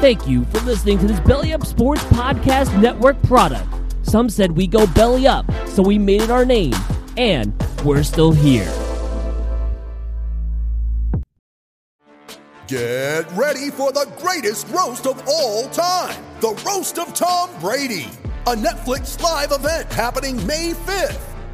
Thank you for listening to this Belly Up Sports Podcast Network product. Some said we go belly up, so we made it our name, and we're still here. Get ready for the greatest roast of all time the Roast of Tom Brady, a Netflix live event happening May 5th.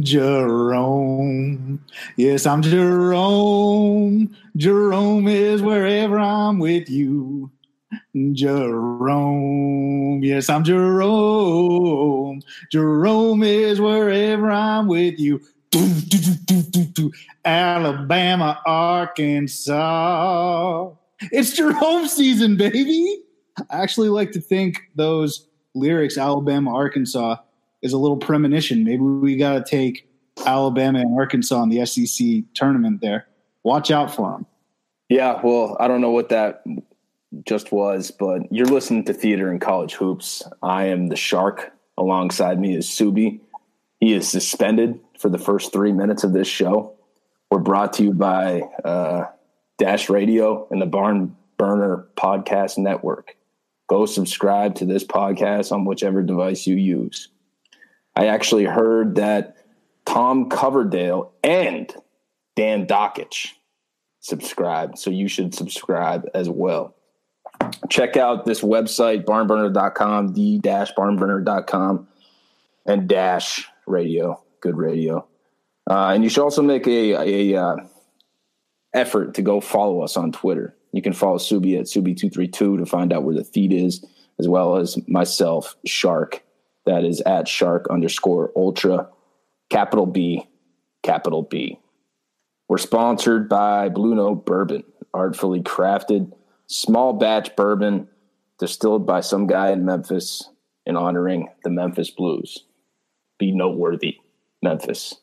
Jerome. Yes, I'm Jerome. Jerome is wherever I'm with you. Jerome. Yes, I'm Jerome. Jerome is wherever I'm with you. Alabama, Arkansas. It's Jerome season, baby. I actually like to think those lyrics, Alabama, Arkansas, is a little premonition. Maybe we got to take Alabama and Arkansas in the SEC tournament there. Watch out for them. Yeah, well, I don't know what that just was, but you're listening to Theater in College Hoops. I am the Shark. Alongside me is Subi. He is suspended for the first three minutes of this show. We're brought to you by uh, Dash Radio and the Barn Burner Podcast Network. Go subscribe to this podcast on whichever device you use. I actually heard that Tom Coverdale and Dan Dakich subscribe. So you should subscribe as well. Check out this website, barnburner.com, dash barnburner.com, and dash radio, good radio. Uh, and you should also make a, a uh, effort to go follow us on Twitter. You can follow Subi at Subi232 to find out where the feed is, as well as myself, Shark. That is at Shark underscore Ultra, capital B, capital B. We're sponsored by Blue Note Bourbon, artfully crafted, small batch bourbon distilled by some guy in Memphis in honoring the Memphis Blues. Be noteworthy, Memphis.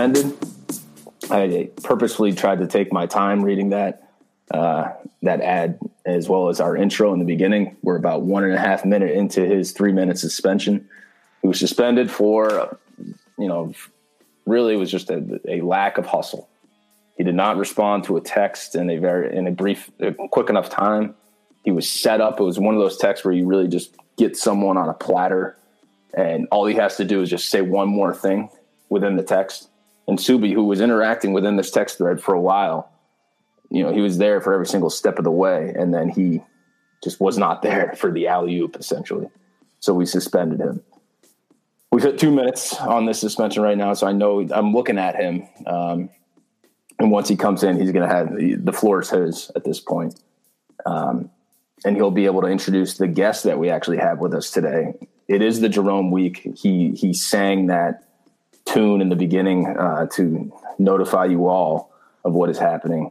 Suspended. I purposefully tried to take my time reading that uh, that ad as well as our intro in the beginning. We're about one and a half minute into his three minute suspension. He was suspended for, you know, really it was just a, a lack of hustle. He did not respond to a text in a very in a brief, a quick enough time. He was set up. It was one of those texts where you really just get someone on a platter, and all he has to do is just say one more thing within the text. And Subi, who was interacting within this text thread for a while, you know, he was there for every single step of the way, and then he just was not there for the alley oop, essentially. So we suspended him. We've hit two minutes on this suspension right now, so I know I'm looking at him. Um, and once he comes in, he's going to have the, floor is his at this point. Um, and he'll be able to introduce the guest that we actually have with us today. It is the Jerome week. He he sang that tune in the beginning uh, to notify you all of what is happening.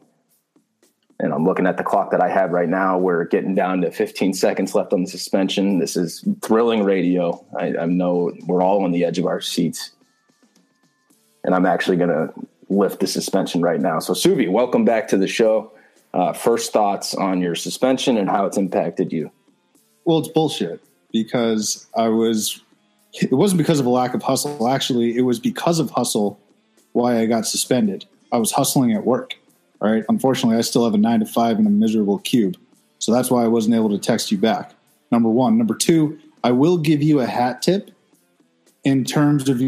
And I'm looking at the clock that I have right now. We're getting down to 15 seconds left on the suspension. This is thrilling radio. I, I know we're all on the edge of our seats. And I'm actually going to lift the suspension right now. So, Subi, welcome back to the show. Uh, first thoughts on your suspension and how it's impacted you. Well, it's bullshit because I was. It wasn't because of a lack of hustle. Actually, it was because of hustle why I got suspended. I was hustling at work. All right. Unfortunately, I still have a nine to five in a miserable cube. So that's why I wasn't able to text you back. Number one. Number two, I will give you a hat tip in terms of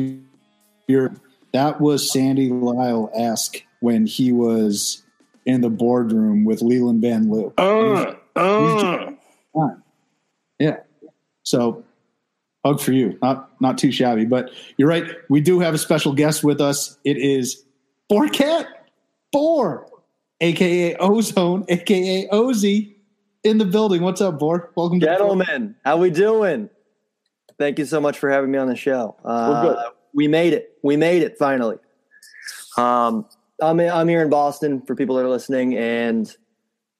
your. That was Sandy Lyle esque when he was in the boardroom with Leland Van Loo. Uh, uh. Yeah. So hug for you. Not not too shabby, but you're right. We do have a special guest with us. It is Borcat Bor, aka Ozone, aka Ozy, in the building. What's up, Bor? Welcome, to gentlemen. How we doing? Thank you so much for having me on the show. Uh, we made it. We made it finally. Um, I'm I'm here in Boston for people that are listening, and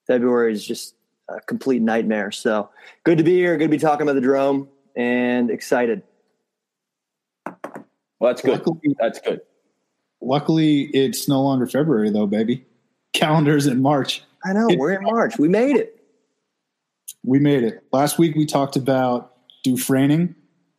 February is just a complete nightmare. So good to be here. Good to be talking about the Jerome, and excited. Well, that's good. Luckily, that's good. Luckily, it's no longer February though, baby. Calendars in March. I know it, we're in March. We made it. We made it. Last week we talked about Dufresning,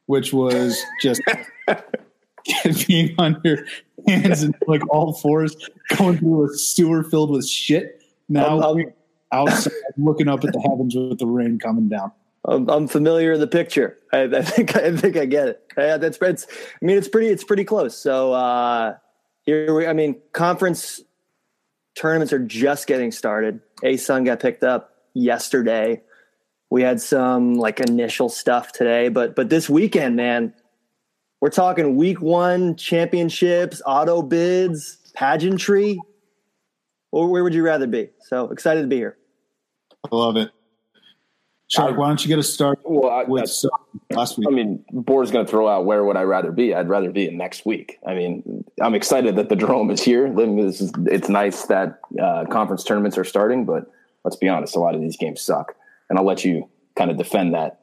which was just being on your hands and like all fours going through a sewer filled with shit. Now I'm, outside looking up at the heavens with the rain coming down. I'm, I'm familiar in the picture. I, I, think I think I get it. Yeah, that's it's. I mean, it's pretty. It's pretty close. So uh, here we. I mean, conference tournaments are just getting started. ASUN got picked up yesterday. We had some like initial stuff today, but but this weekend, man, we're talking week one championships, auto bids, pageantry. Where would you rather be? So excited to be here. I love it. Shark, why don't you get us started well, I, with last week? I mean, Bor's going to throw out where would I rather be? I'd rather be in next week. I mean, I'm excited that the Jerome is here. Is, it's nice that uh, conference tournaments are starting, but let's be honest, a lot of these games suck. And I'll let you kind of defend that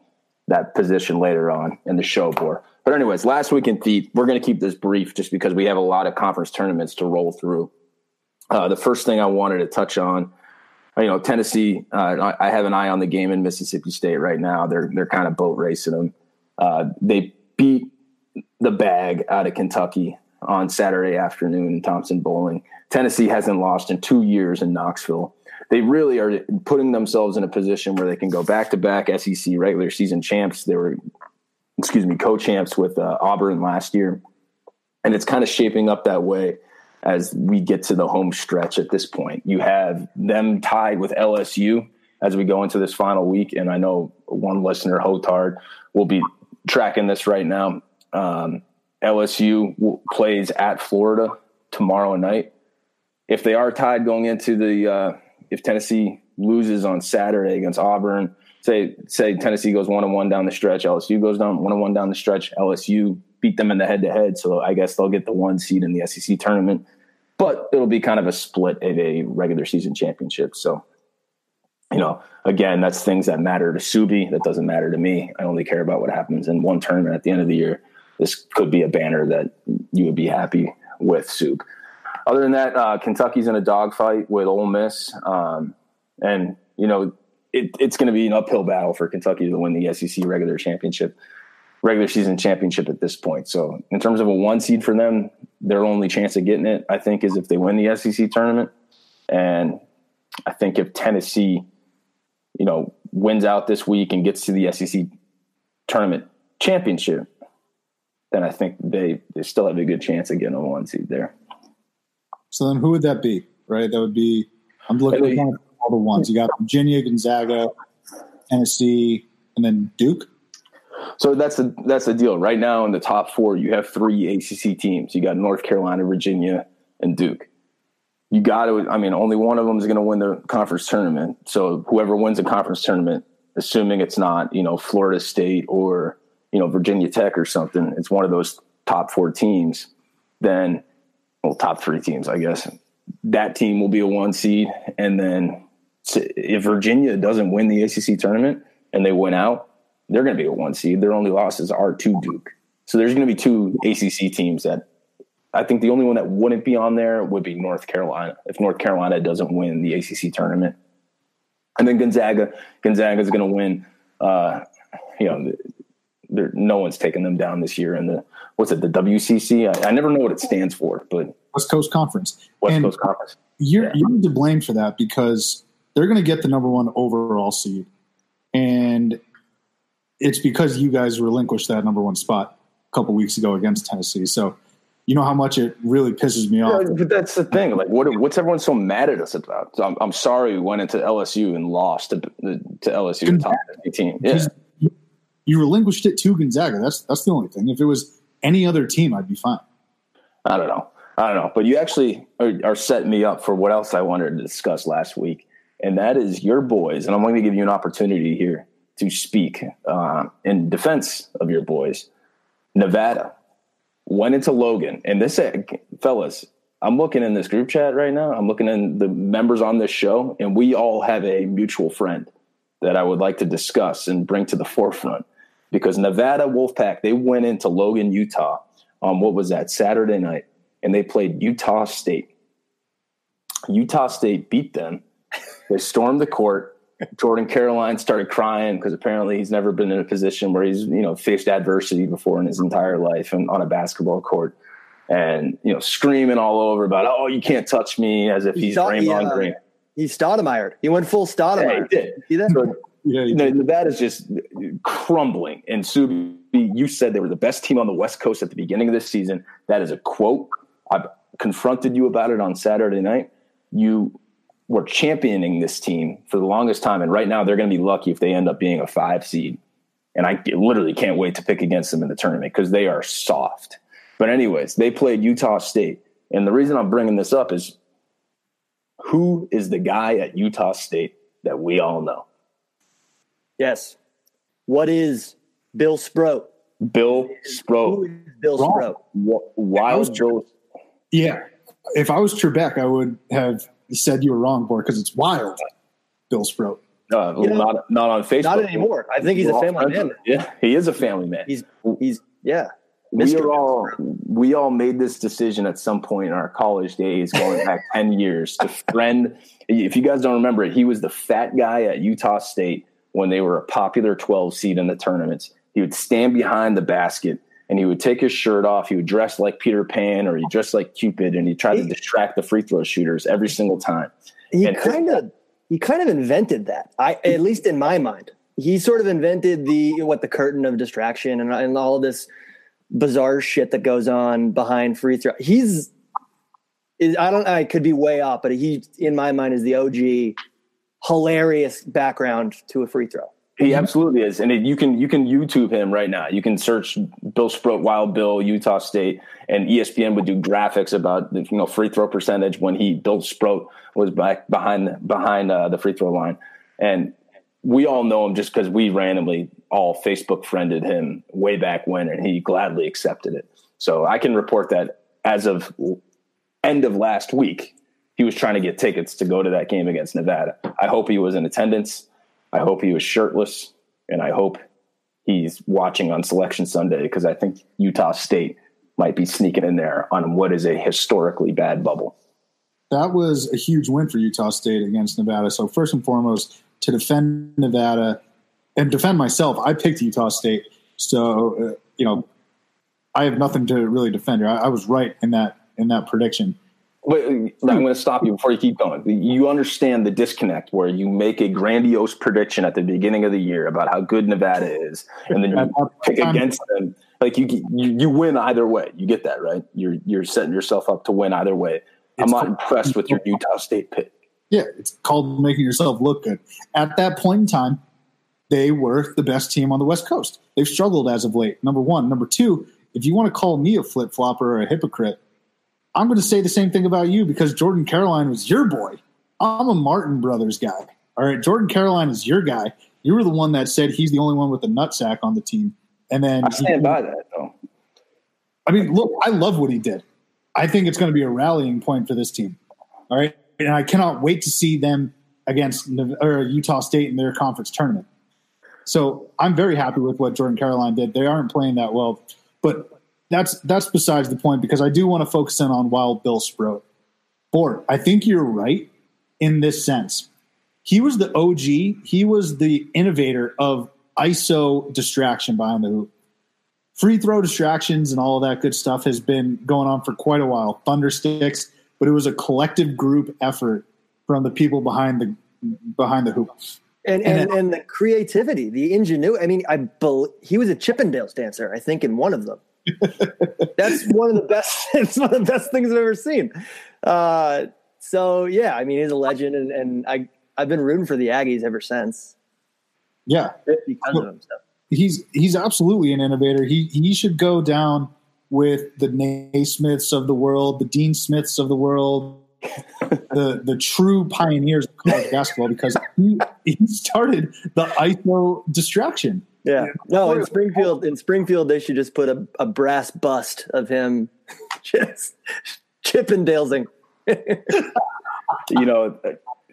that position later on in the show, Bor. But anyways, last week in Theat, we're going to keep this brief just because we have a lot of conference tournaments to roll through. Uh, the first thing I wanted to touch on, you know, Tennessee. Uh, I have an eye on the game in Mississippi State right now. They're they're kind of boat racing them. Uh, they beat the bag out of Kentucky on Saturday afternoon in Thompson-Boling. Tennessee hasn't lost in two years in Knoxville. They really are putting themselves in a position where they can go back to back SEC regular season champs. They were excuse me, co-champs with uh, Auburn last year, and it's kind of shaping up that way as we get to the home stretch. At this point, you have them tied with LSU as we go into this final week, and I know one listener, Hotard, will be tracking this right now. Um, LSU plays at Florida tomorrow night. If they are tied going into the, uh, if Tennessee loses on Saturday against Auburn, say say Tennessee goes one and one down the stretch, LSU goes down one and one down the stretch, LSU beat them in the head to head, so I guess they'll get the one seed in the SEC tournament. But it'll be kind of a split of a regular season championship. So, you know, again, that's things that matter to Subi. That doesn't matter to me. I only care about what happens in one tournament at the end of the year. This could be a banner that you would be happy with, Sub. Other than that, uh, Kentucky's in a dogfight with Ole Miss, um, and you know it, it's going to be an uphill battle for Kentucky to win the SEC regular championship, regular season championship at this point. So, in terms of a one seed for them, their only chance of getting it, I think, is if they win the SEC tournament. And I think if Tennessee, you know, wins out this week and gets to the SEC tournament championship, then I think they, they still have a good chance of getting a one seed there. So then, who would that be? Right, that would be. I'm looking at all the ones. You got Virginia, Gonzaga, Tennessee, and then Duke. So that's the that's the deal. Right now in the top four, you have three ACC teams. You got North Carolina, Virginia, and Duke. you got to. I mean, only one of them is going to win the conference tournament. So whoever wins the conference tournament, assuming it's not you know Florida State or you know Virginia Tech or something, it's one of those top four teams. Then, well, top three teams, I guess. That team will be a one seed, and then if Virginia doesn't win the ACC tournament and they win out, they're going to be a one seed. Their only losses are to Duke. So there's going to be two ACC teams that I think the only one that wouldn't be on there would be North Carolina if North Carolina doesn't win the ACC tournament. And then Gonzaga, Gonzaga is going to win. Uh, you know, there, no one's taking them down this year. And the what's it, the WCC? I, I, never know what it stands for, but West Coast Conference. West and Coast Conference. You're yeah. you're to blame for that because they're going to get the number one overall seed, and it's because you guys relinquished that number one spot a couple weeks ago against Tennessee. So you know how much it really pisses me off. Yeah, but that's the thing. Like, what, what's everyone so mad at us about? So I'm, I'm, sorry we went into LSU and lost to, to LSU, the top 15. Yeah. You relinquished it to Gonzaga. That's that's the only thing. If it was any other team, I'd be fine. I don't know. I don't know. But you actually are, are setting me up for what else I wanted to discuss last week, and that is your boys. And I'm going to give you an opportunity here to speak uh, in defense of your boys. Nevada went into Logan, and this, fellas, I'm looking in this group chat right now. I'm looking in the members on this show, and we all have a mutual friend that I would like to discuss and bring to the forefront because Nevada Wolfpack they went into Logan, Utah on what was that Saturday night, and they played Utah State. Utah State beat them. They stormed the court. Jordan Caroline started crying because apparently he's never been in a position where he's you know faced adversity before in his entire life and on a basketball court, and you know screaming all over about oh you can't touch me as if he's Draymond uh, Green. He Stoudemired. He went full Stoudemire. Yeah, he did. See that? So, yeah, you know, Nevada's just crumbling. And Subi, you said they were the best team on the West Coast at the beginning of this season. That is a quote. I've confronted you about it on Saturday night. You were championing this team for the longest time, and right now they're going to be lucky if they end up being a five seed. And I literally can't wait to pick against them in the tournament because they are soft. But anyways, they played Utah State, and the reason I'm bringing this up is who is the guy at Utah State that we all know? Yes. What is Bill Sproat? Bill Sproat. Bill Sproat. Wild Joe. Yeah. If I was Trebek, I would have said you were wrong for because it's wild. Bill Sproat. Uh, you know, not not on Facebook. Not anymore. I think he's We're a family man. Yeah, he is a family man. He's he's yeah. We are all we all made this decision at some point in our college days, going back ten years, to friend. If you guys don't remember it, he was the fat guy at Utah State when they were a popular twelve seed in the tournaments. He would stand behind the basket and he would take his shirt off. He would dress like Peter Pan or he dressed like Cupid, and he tried to distract the free throw shooters every single time. He kind of he kind of invented that. I at least in my mind, he sort of invented the what the curtain of distraction and, and all this bizarre shit that goes on behind free throw. He's is I don't I could be way off, but he in my mind is the OG hilarious background to a free throw. He absolutely is, and it, you can you can YouTube him right now. You can search Bill Sproat, Wild Bill, Utah State, and ESPN would do graphics about the, you know free throw percentage when he Bill Sproat was back behind behind uh, the free throw line, and we all know him just because we randomly all Facebook friended him way back when, and he gladly accepted it. So I can report that as of end of last week, he was trying to get tickets to go to that game against Nevada. I hope he was in attendance. I hope he was shirtless, and I hope he's watching on Selection Sunday because I think Utah State might be sneaking in there on what is a historically bad bubble. That was a huge win for Utah State against Nevada. So first and foremost, to defend Nevada and defend myself, I picked Utah State. So uh, you know, I have nothing to really defend here. I, I was right in that in that prediction. Wait, I'm going to stop you before you keep going. You understand the disconnect where you make a grandiose prediction at the beginning of the year about how good Nevada is, and then you pick against them. Like you, you, you win either way. You get that right. You're you're setting yourself up to win either way. I'm not impressed with your Utah State pick. Yeah, it's called making yourself look good. At that point in time, they were the best team on the West Coast. They've struggled as of late. Number one, number two. If you want to call me a flip flopper or a hypocrite, I'm going to say the same thing about you because Jordan Caroline was your boy. I'm a Martin Brothers guy. All right, Jordan Caroline is your guy. You were the one that said he's the only one with a nutsack on the team, and then I stand by that though. I mean, look, I love what he did. I think it's going to be a rallying point for this team. All right, and I cannot wait to see them against or Utah State in their conference tournament. So I'm very happy with what Jordan Caroline did. They aren't playing that well, but that's that's besides the point because I do want to focus in on Wild Bill Sproat. Bort, I think you're right in this sense. He was the OG. He was the innovator of ISO distraction behind the hoop. Free throw distractions and all of that good stuff has been going on for quite a while. Thunder sticks, but it was a collective group effort from the people behind the behind the hoop. And and, and the creativity, the ingenuity. I mean, I bel he was a Chippendales dancer, I think, in one of them. That's one of the best. It's one of the best things I've ever seen. Uh, so yeah, I mean, he's a legend, and, and I I've been rooting for the Aggies ever since. Yeah, because of him. So. He's he's absolutely an innovator. He he should go down with the Naismiths of the world, the Dean Smiths of the world, the the true pioneers of college basketball because he he started the ISO distraction. Yeah. No, in Springfield, in Springfield, they should just put a, a brass bust of him just Chippendalesing. you know,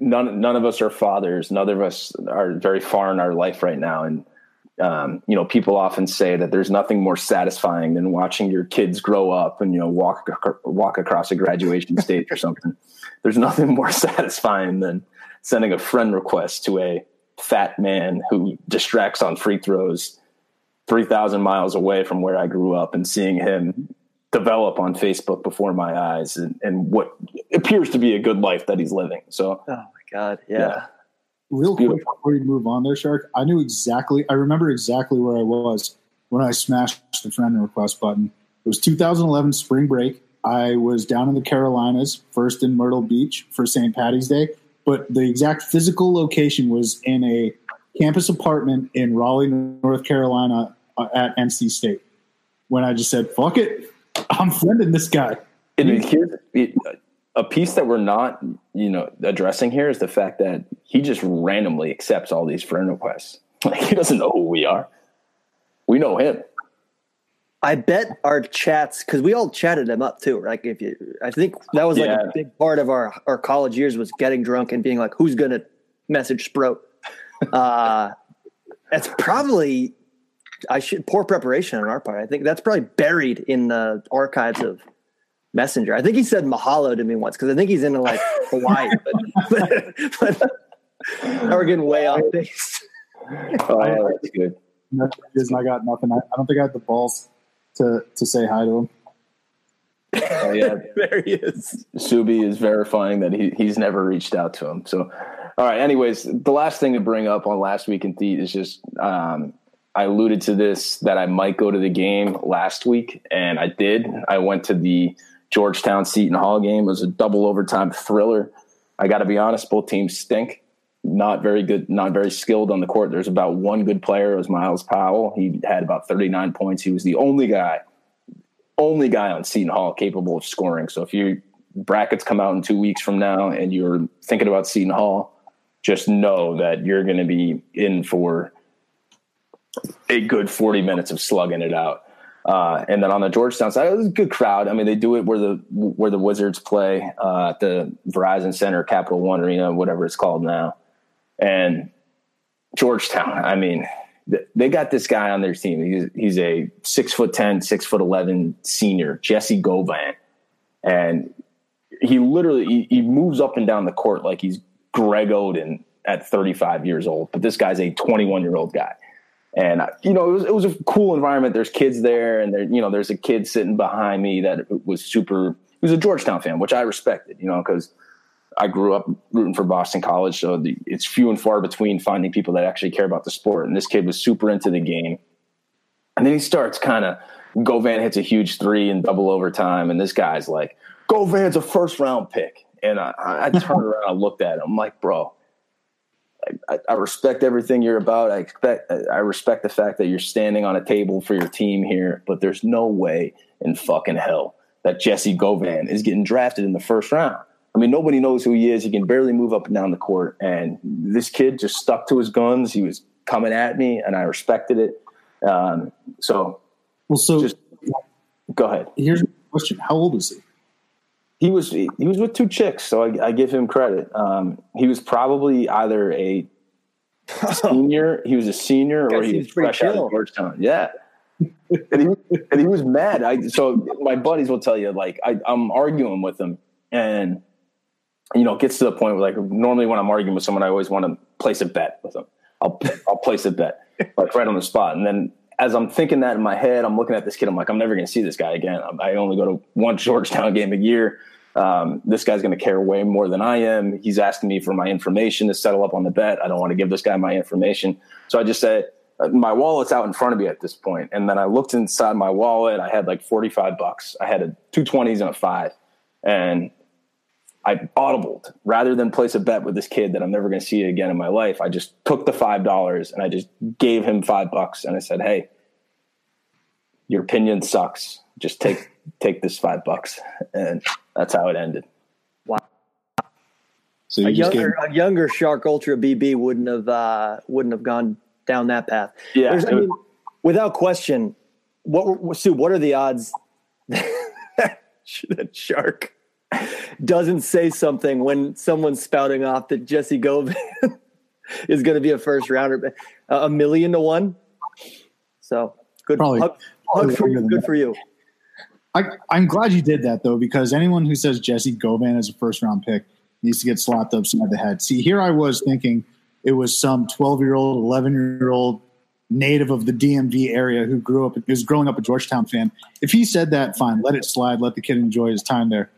none none of us are fathers. None of us are very far in our life right now, and um, you know, people often say that there's nothing more satisfying than watching your kids grow up and you know walk walk across a graduation stage or something. There's nothing more satisfying than sending a friend request to a fat man who distracts on free throws 3,000 miles away from where I grew up and seeing him develop on Facebook before my eyes and, and what appears to be a good life that he's living. So, oh my God. Yeah. yeah. Real quick before we move on there, Shark, I knew exactly, I remember exactly where I was when I smashed the friend request button. It was 2011 spring break. I was down in the Carolinas, first in Myrtle Beach for St. Patty's Day but the exact physical location was in a campus apartment in Raleigh, North Carolina uh, at NC State. When I just said, fuck it, I'm friending this guy. A piece that we're not, you know, addressing here is the fact that he just randomly accepts all these friend requests. Like he doesn't know who we are. We know him. I bet our chats because we all chatted him up too. Like if you, I think that was like yeah. a big part of our our college years was getting drunk and being like, "Who's gonna message Sproat?" uh, that's probably I should poor preparation on our part. I think that's probably buried in the archives of Messenger. I think he said mahalo to me once because I think he's into like Hawaii. but, but, but now we're getting way off base. Oh, that's good. I got nothing. I, I don't think I had the balls to to say hi to him. Oh yeah, there he is. Subi is verifying that he he's never reached out to him. So, all right. Anyways, the last thing to bring up on last week in Theat is just um, I alluded to this that I might go to the game last week, and I did. I went to the Georgetown Seton Hall game. It was a double overtime thriller. I got to be honest, both teams stink not very good, not very skilled on the court. There's about one good player. It was Myles Powell. He had about 39 points. He was the only guy, only guy on Seton Hall capable of scoring. So if your brackets come out in two weeks from now and you're thinking about Seton Hall, just know that you're going to be in for a good 40 minutes of slugging it out. Uh, and then on the Georgetown side, it was a good crowd. I mean, they do it where the where the Wizards play uh, at the Verizon Center, Capital One Arena, whatever it's called now. And Georgetown, I mean, they got this guy on their team. He's, he's a six foot 10, six foot 11 senior, Jesse Govan. And he literally, he, he moves up and down the court like he's Greg Oden at 35 years old. But this guy's a 21 year old guy. And uh, you know, it was, it was a cool environment. There's kids there, and there, you know, there's a kid sitting behind me that was super. He was a Georgetown fan, which I respected, you know, because I grew up rooting for Boston College, so the, it's few and far between finding people that actually care about the sport. And this kid was super into the game. And then he starts kind of Govan hits a huge three in double overtime, and this guy's like, Govan's a first round pick. And I, I turned around, I looked at him, I'm like, bro, I, I, respect everything you're about. I expect, I respect the fact that you're standing on a table for your team here, but there's no way in fucking hell that Jesse Govan is getting drafted in the first round. I mean, nobody knows who he is. He can barely move up and down the court. And this kid just stuck to his guns. He was coming at me, and I respected it. Um, so, well, so just go ahead. Here's a question: How old is he? He was he was with two chicks, so I, I give him credit. Um, he was probably either a senior, he was a senior, or he was fresh chill. out of Georgetown. Yeah. and, he, and he was mad. I so my buddies will tell you like I, I'm arguing with him, and you know, it gets to the point where like normally when I'm arguing with someone, I always want to place a bet with them. I'll I'll place a bet like right on the spot, and then as I'm thinking that in my head, I'm looking at this kid. I'm like, I'm never going to see this guy again. I only go to one Georgetown game a year. Um, this guy's going to care way more than I am. He's asking me for my information to settle up on the bet. I don't want to give this guy my information. So I just said, uh, my wallet's out in front of me at this point. And then I looked inside my wallet. I had like 45 bucks. I had a two twenties and a five. And I audibled rather than place a bet with this kid that I'm never going to see again in my life. I just took the five dollars and I just gave him five bucks and I said, "Hey, your opinion sucks. Just take take this five bucks." And that's how it ended. Wow. So a younger, gave- a younger Shark Ultra BB wouldn't have uh, wouldn't have gone down that path. Yeah, I mean, without question. What Sue? What are the odds that Shark doesn't say something when someone's spouting off that Jesse Govan is going to be a first rounder, uh, a million to one. So good, probably, hug, hug for you. Good for you. I, I'm glad you did that though, because anyone who says Jesse Govan is a first round pick needs to get slapped upside the head. See, here I was thinking it was some 12 year old, 11 year old native of the DMV area who grew up, is growing up a Georgetown fan. If he said that, fine, let it slide, let the kid enjoy his time there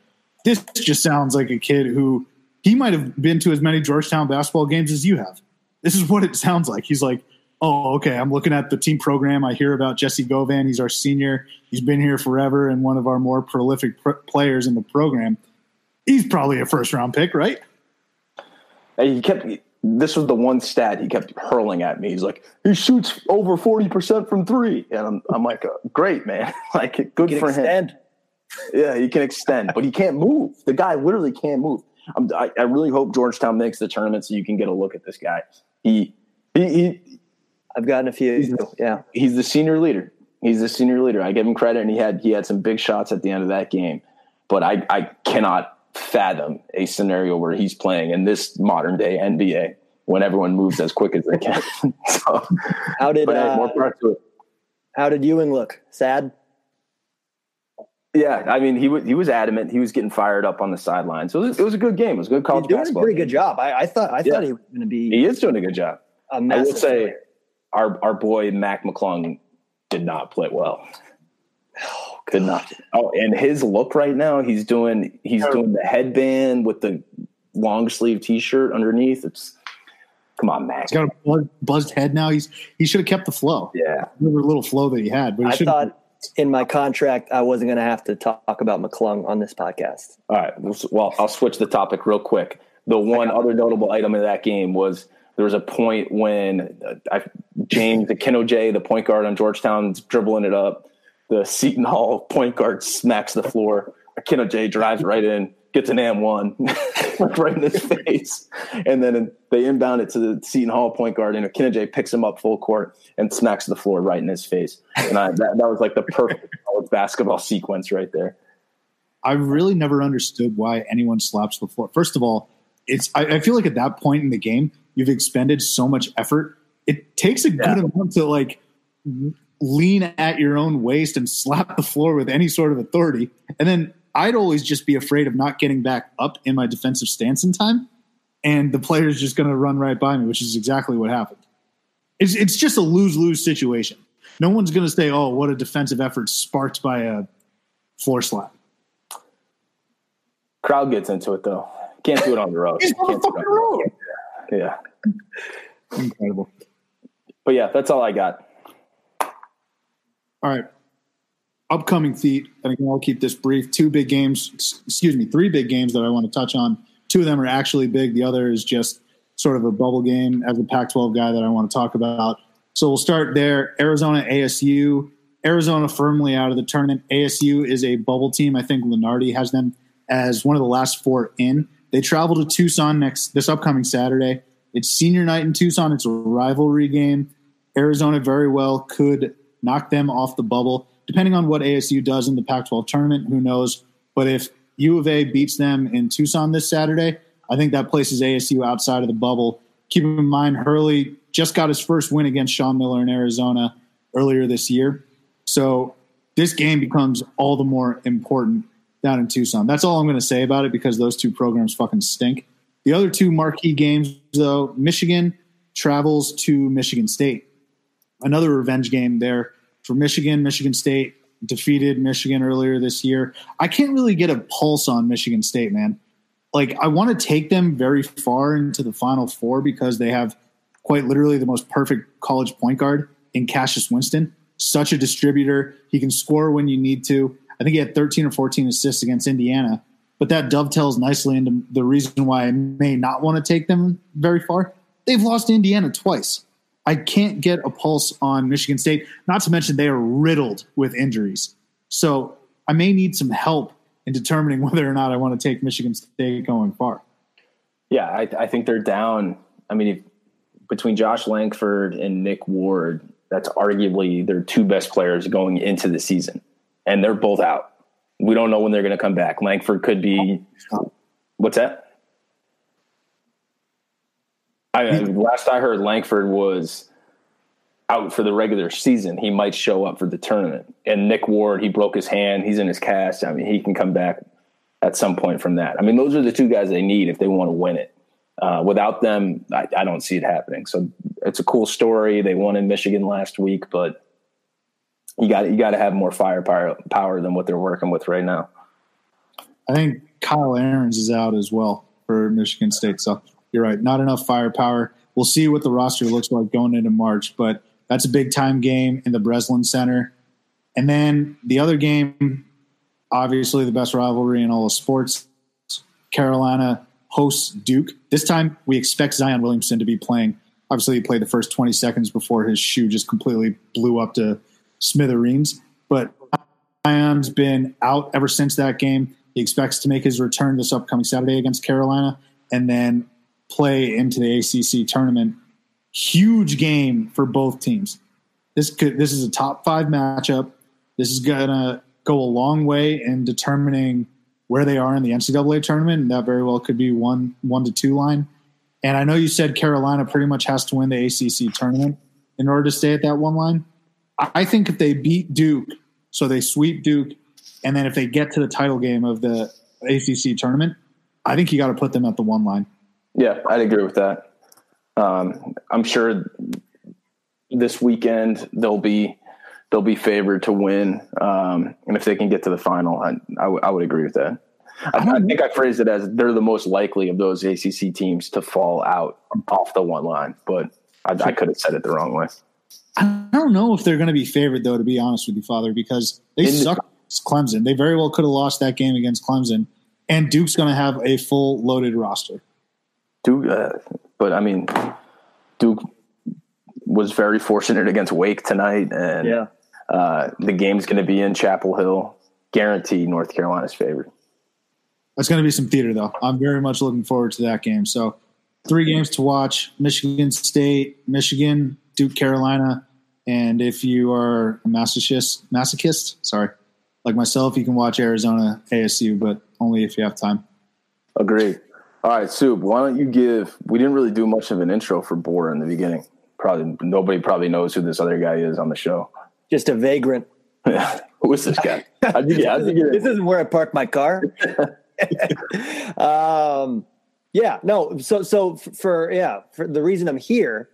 this just sounds like a kid who he might have been to as many Georgetown basketball games as you have. This is what it sounds like. He's like, oh, okay, I'm looking at the team program. I hear about Jesse Govan. He's our senior. He's been here forever and one of our more prolific pr- players in the program. He's probably a first round pick, right? And he kept. This was the one stat he kept hurling at me. He's like, he shoots over forty percent from three, and I'm, I'm like, uh, great man, like good for extend. him yeah, he can extend, but he can't move. The guy literally can't move. I, I really hope Georgetown makes the tournament so you can get a look at this guy. He, he, he I've gotten a few. He's yeah, he's the senior leader. He's the senior leader. I give him credit, and he had he had some big shots at the end of that game. But I I cannot fathom a scenario where he's playing in this modern day NBA when everyone moves as quick as they can. so, how did uh, more part to it. How did Ewing look? Sad. Yeah, I mean, he was he was adamant. He was getting fired up on the sideline. So it was, it was a good game. It was a good college He's doing basketball. a pretty good job. I, I thought I yeah. thought he was going to be. He is doing a good job. A I will say, player. our our boy Mac McClung did not play well. Oh, did not. Oh, and his look right now, he's doing he's doing the headband with the long sleeve t shirt underneath. It's come on, Mac. He's got a buzzed head now. He's he should have kept the flow. Yeah, the little flow that he had. But he I thought in my contract, I wasn't going to have to talk about McClung on this podcast. All right. Well, I'll switch the topic real quick. The one other notable item in that game was there was a point when uh, I, James Akinjo, the point guard on Georgetown, dribbling it up. The Seton Hall point guard smacks the floor. Akinjo drives right in, gets an am one, right in his face, and then they inbound it to the Seton Hall point guard, and Akinjo picks him up full court and smacks the floor right in his face. And I, that, that was like the perfect basketball sequence right there. I really never understood why anyone slaps the floor. First of all, it's I, I feel like at that point in the game, you've expended so much effort. It takes a yeah. good amount to like lean at your own waist and slap the floor with any sort of authority. And then I'd always just be afraid of not getting back up in my defensive stance in time, and the player's just going to run right by me, which is exactly what happened. It's it's just a lose lose situation. No one's going to say, "Oh, what a defensive effort sparked by a floor slap." Crowd gets into it though. Can't do it on the road. He's on the fucking road. Yeah. Incredible. But yeah, that's all I got. All right upcoming theat, and again, I'll keep this brief. Two big games, excuse me, three big games that I want to touch on. Two of them are actually big. The other is just sort of a bubble game as a Pac 12 guy that I want to talk about. So we'll start there. Arizona ASU. Arizona firmly out of the tournament. ASU is a bubble team. I think Lunardi has them as one of the last four in. They travel to Tucson next this upcoming Saturday. It's senior night in Tucson. It's a rivalry game. Arizona very well could knock them off the bubble, depending on what ASU does in the Pac 12 tournament. Who knows? But if U of A beats them in Tucson this Saturday, I think that places ASU outside of the bubble. Keep in mind, Hurley just got his first win against Sean Miller in Arizona earlier this year. So this game becomes all the more important down in Tucson. That's all I'm going to say about it because those two programs fucking stink. The other two marquee games, though, Michigan travels to Michigan State. Another revenge game there for Michigan. Michigan State defeated Michigan earlier this year. I can't really get a pulse on Michigan State, man. Like, I want to take them very far into the Final Four because they have quite literally the most perfect college point guard in Cassius Winston. Such a distributor. He can score when you need to. I think he had 13 or 14 assists against Indiana but that dovetails nicely into the reason why I may not want to take them very far. They've lost Indiana twice. I can't get a pulse on Michigan State, not to mention they are riddled with injuries. So I may need some help in determining whether or not I want to take Michigan State going far. Yeah, I, I think they're down. I mean, if, between Josh Langford and Nick Ward, that's arguably their two best players going into the season, and they're both out we don't know when they're going to come back. Langford could be. What's that? I, last I heard, Langford was out for the regular season. He might show up for the tournament. And Nick Ward, he broke his hand. He's in his cast. I mean, he can come back at some point from that. I mean, those are the two guys they need if they want to win it. Uh, without them, I, I don't see it happening. So it's a cool story. They won in Michigan last week, but you got you got to have more firepower power than what they're working with right now. I think Kyle Ahrens is out as well for Michigan State. So you're right, not enough firepower. We'll see what the roster looks like going into March, but that's a big time game in the Breslin Center. And then the other game, obviously the best rivalry in all of sports, Carolina hosts Duke. This time we expect Zion Williamson to be playing. Obviously, he played the first 20 seconds before his shoe just completely blew up to smithereens. But Zion's been out ever since that game. He expects to make his return this upcoming Saturday against Carolina and then play into the ACC tournament. Huge game for both teams. This could this is a top five matchup. This is gonna go a long way in determining where they are in the NCAA tournament, and that very well could be one one to two line. And I know you said Carolina pretty much has to win the ACC tournament in order to stay at that one line. I think if they beat Duke, so they sweep Duke, and then if they get to the title game of the ACC tournament, I think you got to put them at the one line. Yeah, I'd agree with that. Um, I'm sure this weekend they'll be they'll be favored to win, um, and if they can get to the final, I, I, w- I would agree with that. I, I, think I phrased it as they're the most likely of those ACC teams to fall out off the one line, but I, I could have said it the wrong way. I don't know if they're going to be favored, though, to be honest with you, Father, because they In suck the- Clemson. They very well could have lost that game against Clemson, and Duke's going to have a full loaded roster. Duke, uh, but I mean, Duke was very fortunate against Wake tonight, and yeah. uh, the game's going to be in Chapel Hill. Guaranteed, North Carolina's favorite. That's going to be some theater, though. I'm very much looking forward to that game. So, three games to watch: Michigan State, Michigan, Duke, Carolina, and if you are a masochist, masochist, sorry, like myself, you can watch Arizona ASU, but only if you have time. Agreed. All right, Soup, why don't you give? We didn't really do much of an intro for Bora in the beginning. Probably nobody probably knows who this other guy is on the show. Just a vagrant. who is this guy? How'd you, how'd you get this isn't where I park my car. um, yeah, no. So, so for yeah, for the reason I'm here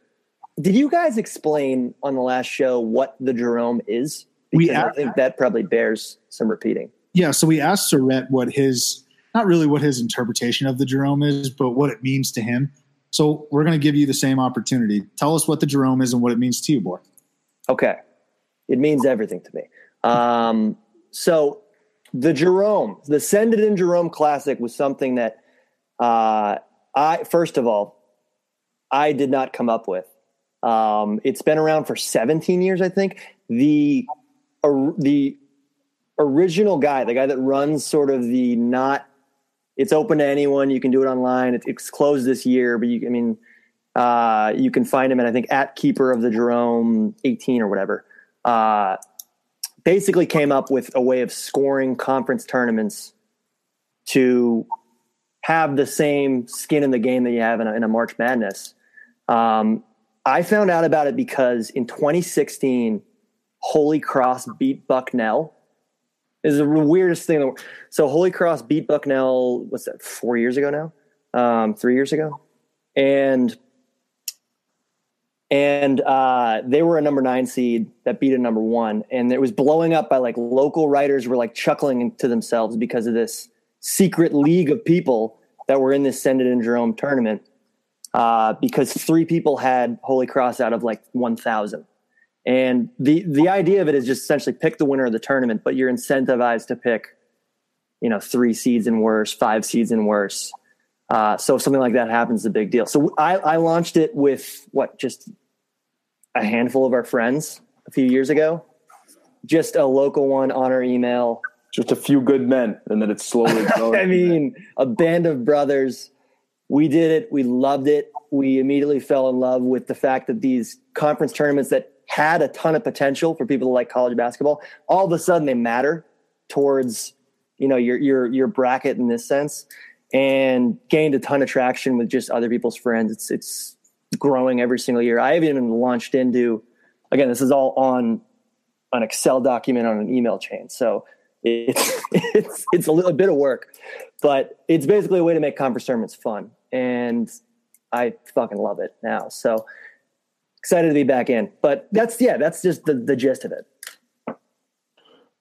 did you guys explain on the last show what the Jerome is? Because we I think that probably bears some repeating. Yeah, so we asked Surrett what his not really what his interpretation of the Jerome is, but what it means to him. So we're going to give you the same opportunity. Tell us what the Jerome is and what it means to you, boy. Okay, it means everything to me. Um, so the Jerome, the Send It in Jerome Classic was something that uh, I first of all I did not come up with. Um, it's been around for 17 years, I think. The the original guy, the guy that runs sort of the not. It's open to anyone. You can do it online. It's, it's closed this year, but you, I mean, uh, you can find him at I think at Keeper of the Jerome 18 or whatever. Uh, basically, came up with a way of scoring conference tournaments to have the same skin in the game that you have in a, in a March Madness. Um, I found out about it because in 2016, Holy Cross beat Bucknell. Is the weirdest thing. in the world. So Holy Cross beat Bucknell. What's that? Four years ago now, um, three years ago, and and uh, they were a number nine seed that beat a number one, and it was blowing up by like local writers were like chuckling to themselves because of this secret league of people that were in this Send and Jerome tournament uh, because three people had Holy Cross out of like 1,000. And the, the idea of it is just essentially pick the winner of the tournament, but you're incentivized to pick, you know, three seeds and worse, five seeds and worse. Uh, so if something like that happens, a big deal. So I, I launched it with what, just a handful of our friends a few years ago, just a local one on our email. Just a few good men, and then it's slowly growing. I mean, a band of brothers. We did it. We loved it. We immediately fell in love with the fact that these conference tournaments that had a ton of potential for people to like college basketball, all of a sudden they matter towards you know your your your bracket in this sense, and gained a ton of traction with just other people's friends. It's it's growing every single year. I have even launched into, again, this is all on an Excel document on an email chain. So it's, it's, it's a little bit of work, but it's basically a way to make conference tournaments fun. And I fucking love it now. So excited to be back in, but that's, yeah, that's just the, the gist of it.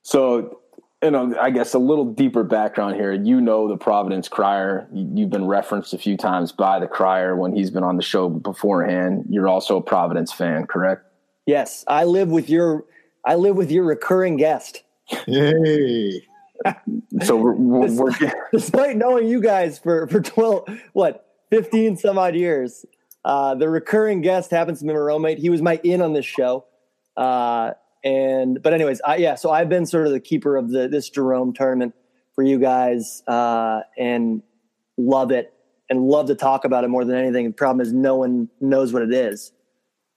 So you know, I guess a little deeper background here. You know the Providence Crier. You've been referenced a few times by the Crier when he's been on the show beforehand. You're also a Providence fan, correct? Yes, I live with your I live with your recurring guest. Hey. so we're, we're, despite, despite knowing you guys for for 12 what 15 some odd years uh, the recurring guest happens to be my roommate he was my in on this show uh, and but anyways, I, yeah. So I've been sort of the keeper of the this Jerome tournament for you guys, uh, and love it and love to talk about it more than anything. The problem is no one knows what it is.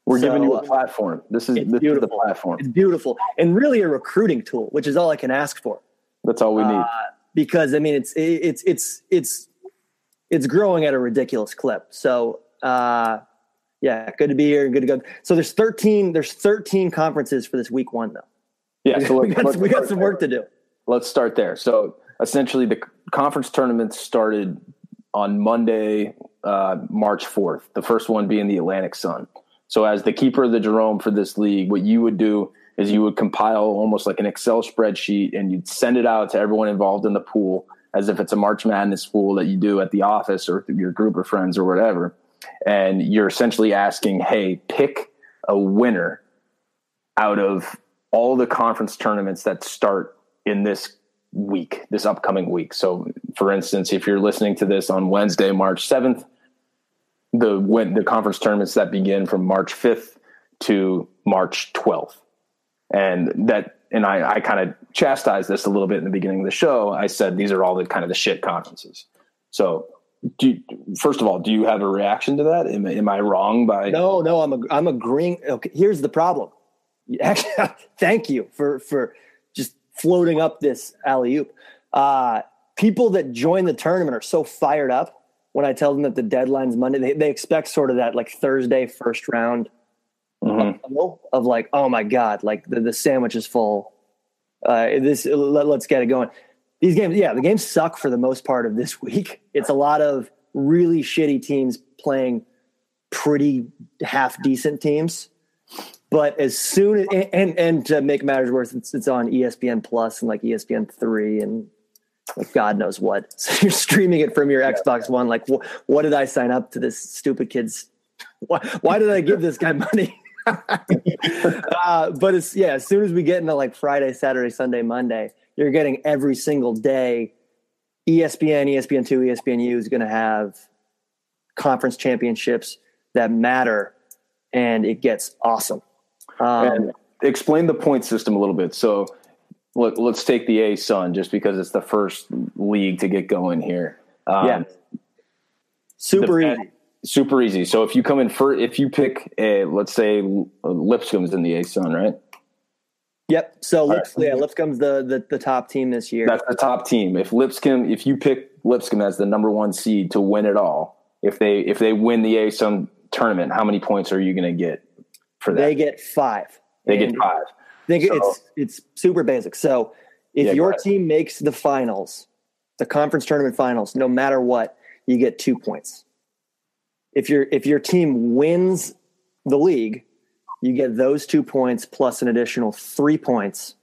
We're so, giving you a platform. This is this beautiful. is the platform. It's beautiful and really a recruiting tool, which is all I can ask for. That's all we need. Uh, because I mean, it's it's it's it's it's growing at a ridiculous clip. So uh, yeah, good to be here. Good to go. So there's 13. There's 13 conferences for this week one, though. Yeah, so we got, we got some work to do. Let's start there. So essentially, the conference tournament started on Monday, uh, March 4th. The first one being the Atlantic Sun. So as the keeper of the Jerome for this league, what you would do is you would compile almost like an Excel spreadsheet and you'd send it out to everyone involved in the pool as if it's a March Madness pool that you do at the office or your group of friends or whatever and you're essentially asking, hey, pick a winner out of all the conference tournaments that start in this week, this upcoming week. So, for instance, if you're listening to this on Wednesday, March 7th, the when the conference tournaments that begin from March 5th to March 12th. And that and I, I kind of chastised this a little bit in the beginning of the show. I said these are all the kind of the shit conferences. So do you, first of all, do you have a reaction to that? Am, am I wrong by? No, no, I'm a, I'm agreeing. Okay, here's the problem. Actually, thank you for for just floating up this alley oop. Uh, people that join the tournament are so fired up when I tell them that the deadline's Monday. They, they expect sort of that like Thursday first round mm-hmm. of like, oh my god, like the, the sandwich is full. Uh, this let, let's get it going these games, yeah, the games suck for the most part of this week. It's a lot of really shitty teams playing pretty half decent teams. But as soon as, and, and to make matters worse, it's, it's on ESPN Plus and like ESPN three and like God knows what. So you're streaming it from your Xbox One. Like, wh- what did I sign up to this stupid kid's? Why, why did I give this guy money? uh, but it's yeah. As soon as we get into like Friday, Saturday, Sunday, Monday, you're getting every single day. ESPN, ESPN2, ESPNU is going to have conference championships that matter, and it gets awesome. Um, and, explain the point system a little bit. So let, us take the A Sun just because it's the first league to get going here. Um, yeah, super the, easy. Super easy. So if you come in for if you pick a let's say Lipscomb's in the A Sun, right? Yep. So Lips, right. yeah, Lipscomb's the, the the top team this year. That's the top team. If Lipscomb, if you pick Lipscomb as the number one seed to win it all, if they if they win the A Sun tournament, how many points are you going to get for that? They get five. They and get five. I think so, it's it's super basic. So if yeah, your team makes the finals, the conference tournament finals, no matter what, you get two points. If your if your team wins the league, you get those two points plus an additional three points.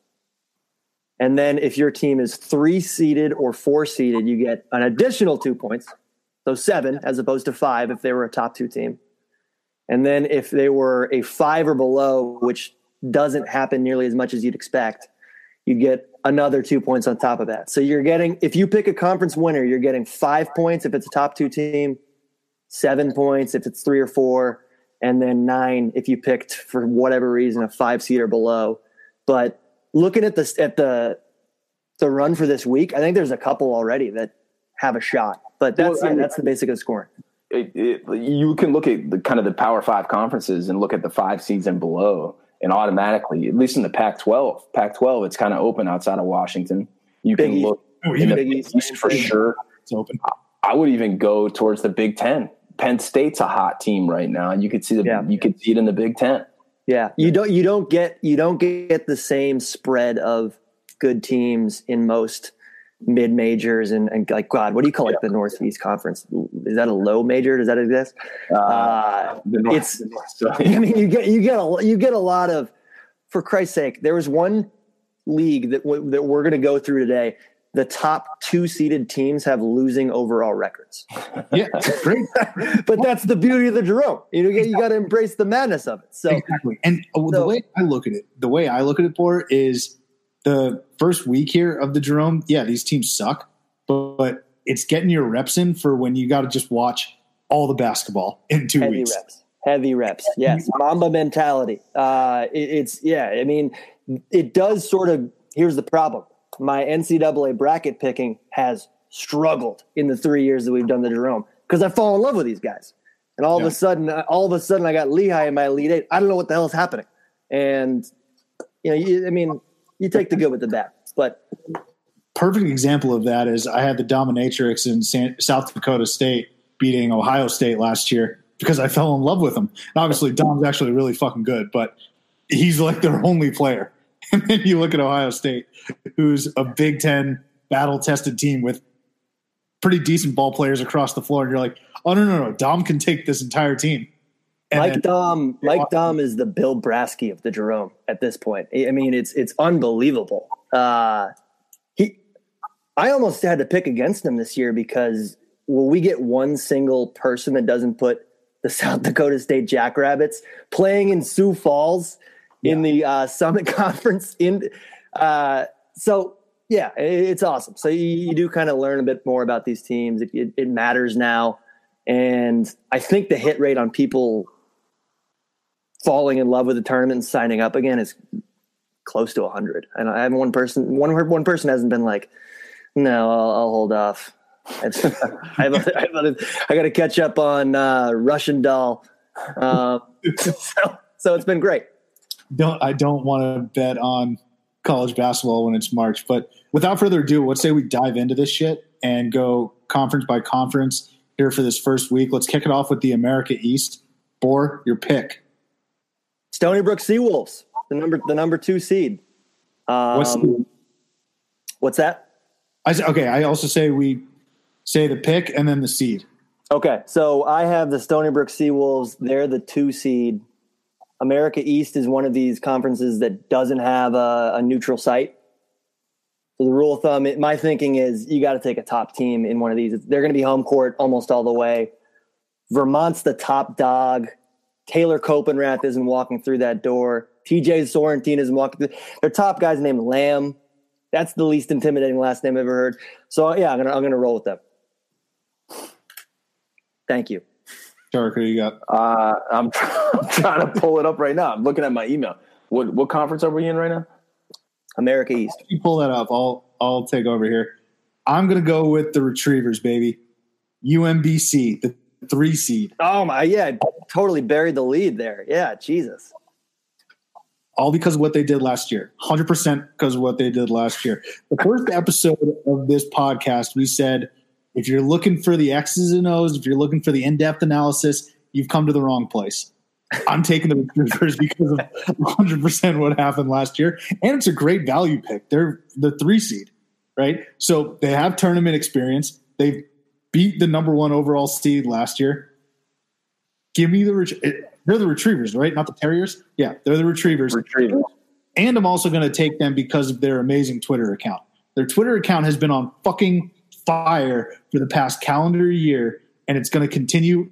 And then if your team is three seeded or four seeded, you get an additional two points. So seven as opposed to five if they were a top two team. And then if they were a five or below, which doesn't happen nearly as much as you'd expect, you get another two points on top of that. So you're getting, if you pick a conference winner, you're getting five points if it's a top two team, seven points if it's three or four, and then nine if you picked for whatever reason a five seed or below. But looking at this at the the run for this week, I think there's a couple already that have a shot. But that's well, yeah, that's the basic of scoring it, it, you can look at the kind of the Power Five conferences and look at the five seeds and below, and automatically, at least in the Pac-12, Pac-12, it's kind of open outside of Washington. You Big can East. look oh, in the Big East, East for sure. It's open. I would even go towards the Big Ten. Penn State's a hot team right now. You could see the yeah. you could see it in the Big Ten. Yeah, you don't you don't get you don't get the same spread of good teams in most mid majors and, and, like God, what do you call yeah. it? The Northeast Conference? Is that a low major? Does that exist? Uh, uh, North, it's. I mean, you get you get a you get a lot of. For Christ's sake, there was one league that w- that we're going to go through today. The top two seeded teams have losing overall records. Yeah, great. but that's the beauty of the Jerome. You know, you got to embrace the madness of it. So exactly. And uh, so, the way I look at it, the way I look at it for is the first week here of the Jerome, yeah, these teams suck, but, but it's getting your reps in for when you got to just watch all the basketball in two Heavy weeks. Reps. Heavy reps. Yes. Mamba mentality. Uh, it, it's, yeah, I mean, it does sort of, here's the problem. My NCAA bracket picking has struggled in the three years that we've done the Jerome because I fall in love with these guys. And all yeah. of a sudden, all of a sudden, I got Lehigh in my Elite Eight. I don't know what the hell is happening. And, you know, you, I mean, you take the good with the bad. But perfect example of that is I had the dominatrix in San, South Dakota State beating Ohio State last year because I fell in love with him. And obviously, Daum's actually really fucking good, but he's like their only player. And then you look at Ohio State, who's a Big Ten battle tested team with pretty decent ball players across the floor, and you're like, oh no no no, Daum can take this entire team. And Mike Daum, Mike Daum is the Bill Brasky of the Jerome at this point. I mean, it's it's unbelievable. Uh, he, I almost had to pick against him this year because will we get one single person that doesn't put the South Dakota State Jackrabbits playing in Sioux Falls yeah. in the uh, Summit Conference? In uh, so yeah, it's awesome. So you, you do kind of learn a bit more about these teams. It, it, it matters now. And I think the hit rate on people falling in love with the tournament and signing up again is close to 100 and i have one person one one person hasn't been like no i'll, I'll hold off i got to catch up on uh, russian doll uh, so, so it's been great don't i don't want to bet on college basketball when it's march but without further ado let's say we dive into this shit and go conference by conference here for this first week let's kick it off with the america east Bor your pick Stony Brook Seawolves, the number the number two seed. Um, what's, the, what's that? I say, okay. I also say we say the pick and then the seed. Okay, so I have the Stony Brook Seawolves. They're the two seed. America East is one of these conferences that doesn't have a, a neutral site. So the rule of thumb, it, my thinking is you got to take a top team in one of these. They're going to be home court almost all the way. Vermont's the top dog. Taylor Coppenrath isn't walking through that door. TJ Sorrentine isn't walking through. Their top guy's named Lamb. That's the least intimidating last name I've ever heard. So yeah, I'm gonna I'm gonna roll with them. Thank you. Who you got? Uh, I'm, I'm trying to pull it up right now. I'm looking at my email. What what conference are we in right now? America East. You pull that up. I'll I'll take over here. I'm gonna go with the Retrievers, baby. UMBC, the three seed. Oh my, yeah, totally buried the lead there. Yeah, Jesus. All because of what they did last year. 100% because of what they did last year. The first episode of this podcast, we said if you're looking for the X's and O's, if you're looking for the in depth analysis, you've come to the wrong place. I'm taking the Retrievers because of 100% what happened last year. And it's a great value pick. They're the three seed, right? So they have tournament experience. They've beat the number one overall seed last year. Give me the ret- they're the retrievers, right? Not the terriers. Yeah, they're the retrievers. Retrievers. And I'm also going to take them because of their amazing Twitter account. Their Twitter account has been on fucking fire for the past calendar year, and it's going to continue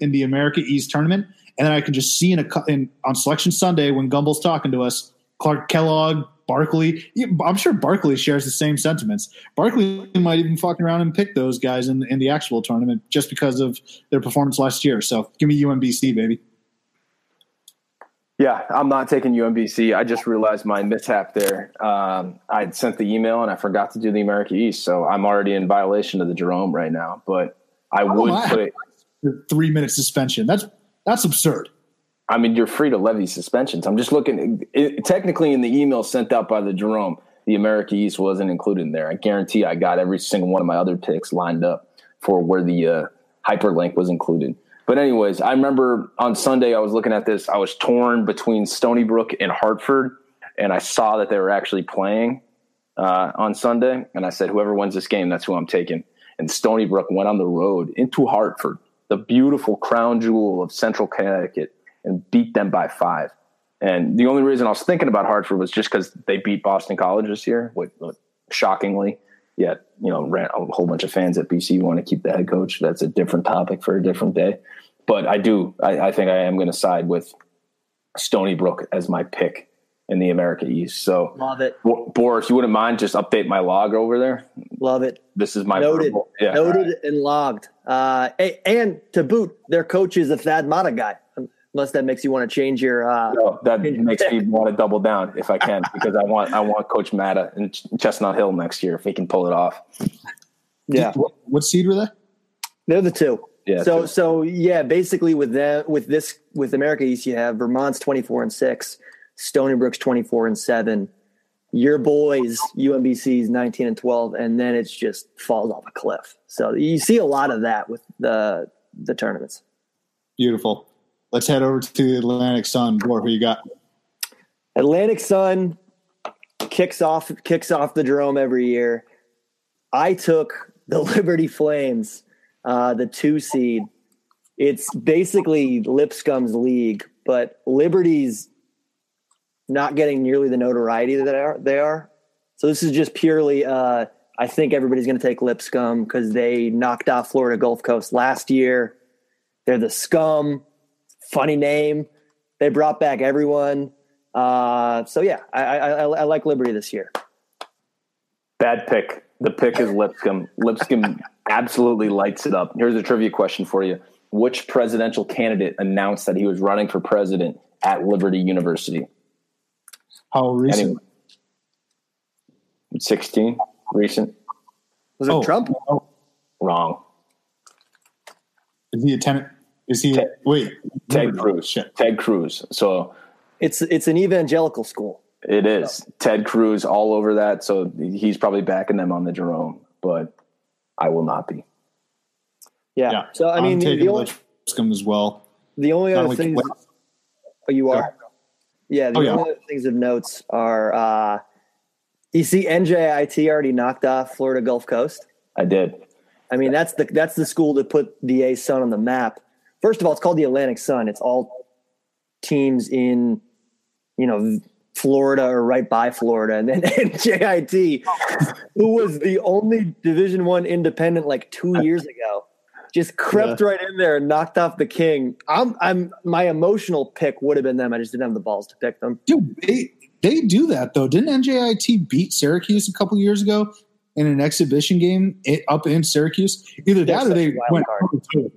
in the America East tournament. And then I can just see in a in, on Selection Sunday when Gumbel's talking to us, Clark Kellogg, Barkley. I'm sure Barkley shares the same sentiments. Barkley might even fuck around and pick those guys in, in the actual tournament just because of their performance last year. So give me UMBC, baby. Yeah, I'm not taking UMBC. I just realized my mishap there. Um, I sent the email and I forgot to do the America East, so I'm already in violation of the Jerome right now. But I Oh, would my. put. Three minute suspension. That's that's absurd. I mean, you're free to levy suspensions. I'm just looking. It, technically, in the email sent out by the Jerome, the America East wasn't included in there. I guarantee I got every single one of my other picks lined up for where the uh, hyperlink was included. But anyways, I remember on Sunday I was looking at this. I was torn between Stony Brook and Hartford, and I saw that they were actually playing uh, on Sunday, and I said, whoever wins this game, that's who I'm taking. And Stony Brook went on the road into Hartford, the beautiful crown jewel of Central Connecticut, and beat them by five. And the only reason I was thinking about Hartford was just because they beat Boston College this year, with, with- shockingly. Yet, you know, ran a whole bunch of fans at BC want to keep the head coach. That's a different topic for a different day. But I do, I, I think I am going to side with Stony Brook as my pick in the America East. So, Love it. Bo- Boris, you wouldn't mind just update my log over there? Love it. This is my Noted. Yeah, Noted right. and logged. Uh, and to boot, their coach is a Thad Matta guy. Unless that makes you want to change your. Uh, No, that makes me want to double down if I can because I want I want Coach Matta and Chestnut Hill next year if he can pull it off. yeah, What, what seed were they? they're the two. Yeah, So two. so yeah, basically with that with this with America East, you have Vermont's twenty four and six, Stony Brook's twenty four and seven, your boys UMBC's nineteen and twelve, and then it's just falls off a cliff. So you see a lot of that with the the tournaments. Beautiful. Let's head over to the Atlantic Sun. Boy, who you got? Atlantic Sun kicks off kicks off the Jerome every year. I took the Liberty Flames, uh, the two seed. It's basically Lipscomb's league, but Liberty's not getting nearly the notoriety that they are. They are. So this is just purely. Uh, I think everybody's going to take Lipscomb because they knocked off Florida Gulf Coast last year. They're the scum. Funny name. They brought back everyone. Uh, so yeah, I, I, I, I like Liberty this year. Bad pick. The pick is Lipscomb. Lipscomb absolutely lights it up. Here's a trivia question for you: Which presidential candidate announced that he was running for president at Liberty University? How recent? Anyone? Sixteen. Recent. Was it Oh, Trump? oh, Wrong. is he a tenant? Is he? Ted- wait, Ted Cruz. Shit. Ted Cruz. So It's it's an evangelical school. It is Ted Cruz all over that. So he's probably backing them on the Jerome, but I will not be. Yeah. Yeah. So I mean, I'm the, the only Lipscomb as well. the only Not other only- things oh, you are. Yeah. The Oh, yeah. only other things of notes are uh, you see NJIT already knocked off Florida Gulf Coast. I did. I mean, that's the that's the school that put the A Sun on the map. First of all, it's called the Atlantic Sun. It's all teams in, you know, Florida or right by Florida, and then NJIT, who was the only Division One independent like two years ago, just crept right in there and knocked off the king. I'm I'm my emotional pick would have been them. I just didn't have the balls to pick them. Dude, they they do that though. Didn't NJIT beat Syracuse a couple years ago in an exhibition game i- up in Syracuse? Either They're that or they such a wild went.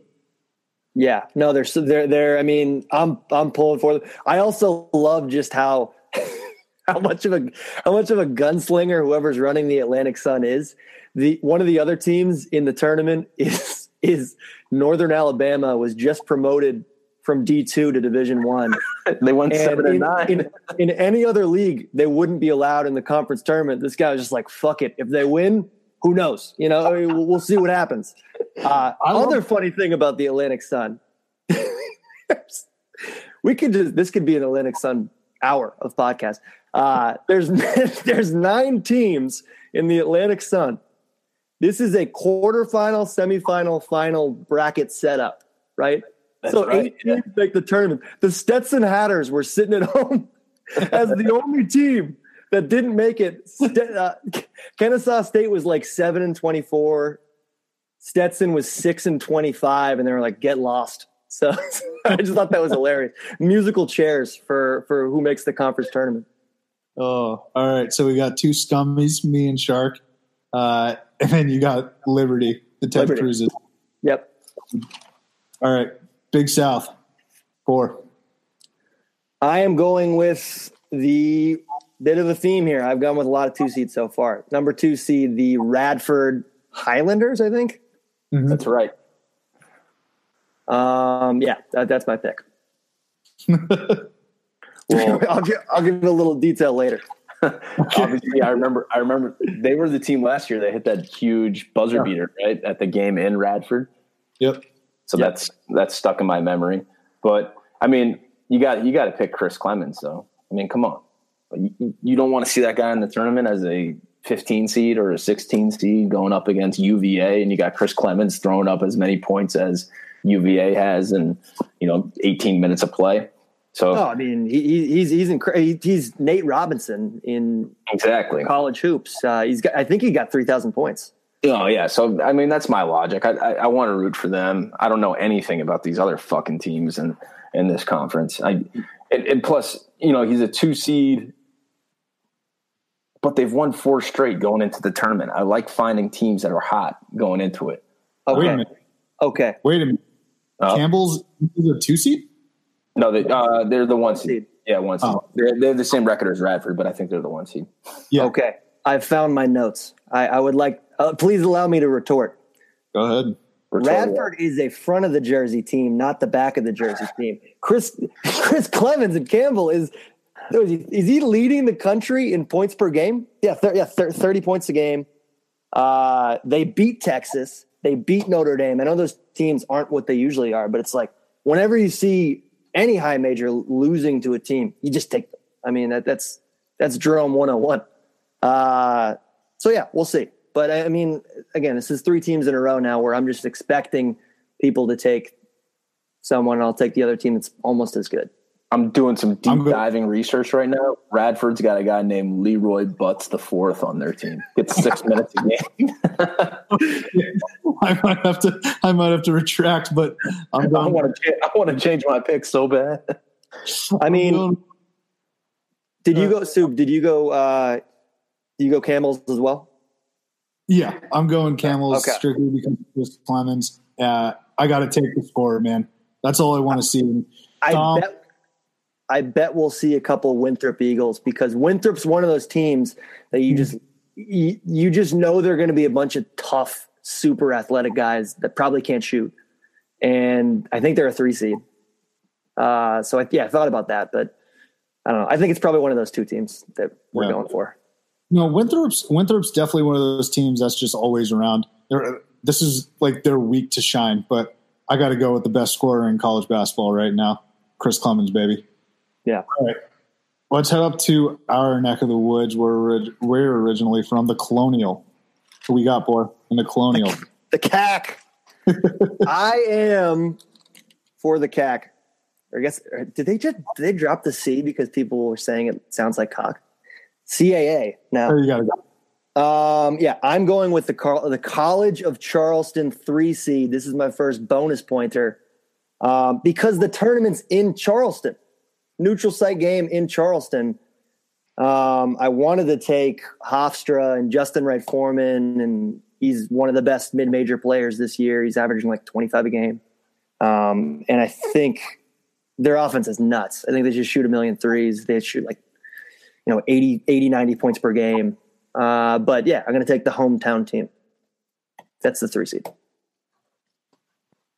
Yeah, no, they're they're they're. I mean, I'm I'm pulling for them. I also love just how how much of a how much of a gunslinger whoever's running the Atlantic Sun is. The one of the other teams in the tournament is is Northern Alabama was just promoted from D two to Division one. they won And seven and in, nine. in, in any other league, they wouldn't be allowed in the conference tournament. This guy was just like, "Fuck it." If they win, who knows? You know, I mean, we'll, see what happens. Uh, other funny thing about the Atlantic Sun, we could just this could be an Atlantic Sun hour of podcast. Uh, there's there's nine teams in the Atlantic Sun. This is a quarterfinal, semifinal, final bracket setup, right? That's so right, eight teams make the tournament. The Stetson Hatters were sitting at home as the only team that didn't make it. Ste- uh, Kennesaw State was like seven and twenty-four. Stetson was six and twenty-five, and they were like, "Get lost." So I just thought that was hilarious. Musical chairs for for who makes the conference tournament. Oh, all right. So we got two scummies, me and Shark, uh, and then you got Liberty, the Ted Liberty. Cruises. Yep. All right, Big South, four. I am going with the bit of a theme here. I've gone with a lot of two seeds so far. Number two seed, the Radford Highlanders, I think. That's right. Um, yeah, that, that's my pick. Well, I'll, give, I'll give a little detail later. obviously, I remember. I remember they were the team last year. They hit that huge buzzer beater right at the game in Radford. Yep. So that's that's stuck in my memory. But I mean, you got you got to pick Chris Clemons, though. I mean, come on, you, you don't want to see that guy in the tournament as a 15 seed or a 16 seed going up against UVA, and you got Chris Clemons throwing up as many points as UVA has, in you know 18 minutes of play. So Oh, I mean, he, he- he's he's incre- he's Nate Robinson in exactly. college hoops. Uh, he's got, I think he got three thousand points. Oh yeah, so I mean that's my logic. I, I, I want to root for them. I don't know anything about these other fucking teams in in this conference. I and, and plus, you know, he's a two seed, but they've won four straight going into the tournament. I like finding teams that are hot going into it. Wait a Okay, minute. okay. Wait a minute. Uh, Campbell's is a two seed. No, they uh, they're the one seed. Seed. Yeah, one seed. Oh. They're they're the same record as Radford, but I think they're the one seed. Yeah. Okay, I've found my notes. I, I would like. Uh, please allow me to retort. Go ahead. We're totally- Radford is a front of the jersey team, not the back of the jersey team. Chris Chris Clemons and Campbell is is he, leading the country in points per game? Yeah, yeah, thir- thirty points a game. Uh, they beat Texas. They beat Notre Dame. I know those teams aren't what they usually are, but it's like whenever you see any high major losing to a team, you just take them. I mean, that, that's that's Jerome one hundred one. Uh, so yeah, we'll see. But I mean, again, this is three teams in a row now where I'm just expecting people to take someone, I'll take the other team that's almost as good. I'm doing some deep go- diving research right now. Radford's got a guy named Leroy Butts the fourth on their team. Gets six minutes a game. I might have to. I might have to retract, but I'm I want to. I want to change my pick so bad. I mean, did you go soup? Did you go? uh you go camels as well? yeah, I'm going Camels Okay. strictly because of Chris Clemons. Uh, I got to take the score, man. That's all I want to see. I Tom? bet. I bet we'll see a couple of Winthrop Eagles because Winthrop's one of those teams that you just you, you just know they're going to be a bunch of tough, super athletic guys that probably can't shoot, and I think they're a three seed. Uh, so I, yeah, I thought about that, but I don't know. I think it's probably one of those two teams that we're Yeah. going for. No, Winthrop's Winthrop's definitely one of those teams that's just always around. They're, this is like their week to shine, but I got to go with the best scorer in college basketball right now, Chris Clemons, baby. Yeah. All right, let's head up to our neck of the woods where we're, originally from, the Colonial. Who we got, boy, in the Colonial? The CAC. I am for the CAC. I guess did they just did they drop the C because people were saying it sounds like cock? CAA now. There you got to go. Um, yeah, I'm going with the Carl, the College of Charleston three seed. This is my first bonus pointer um, because the tournament's in Charleston, neutral site game in Charleston. Um, I wanted to take Hofstra and Justin Wright Foreman, and he's one of the best mid major players this year. He's averaging like 25 a game, um, and I think their offense is nuts. I think they just shoot a million threes. They shoot like you know 80, 80 90 points per game. Uh, but yeah, I'm going to take the hometown team. That's the three seed.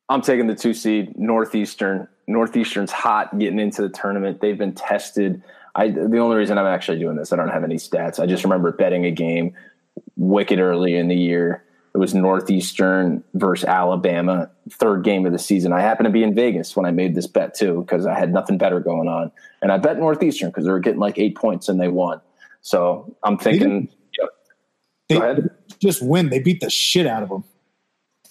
I'm taking the two seed Northeastern. Northeastern's hot getting into the tournament. They've been tested. I the only reason I'm actually doing this, I don't have any stats. I just remember betting a game wicked early in the year. It was Northeastern versus Alabama, third game of the season. I happened to be in Vegas when I made this bet too, because I had nothing better going on. And I bet Northeastern because they were getting like eight points and they won. So I'm thinking. They ahead. just win. They beat the shit out of them.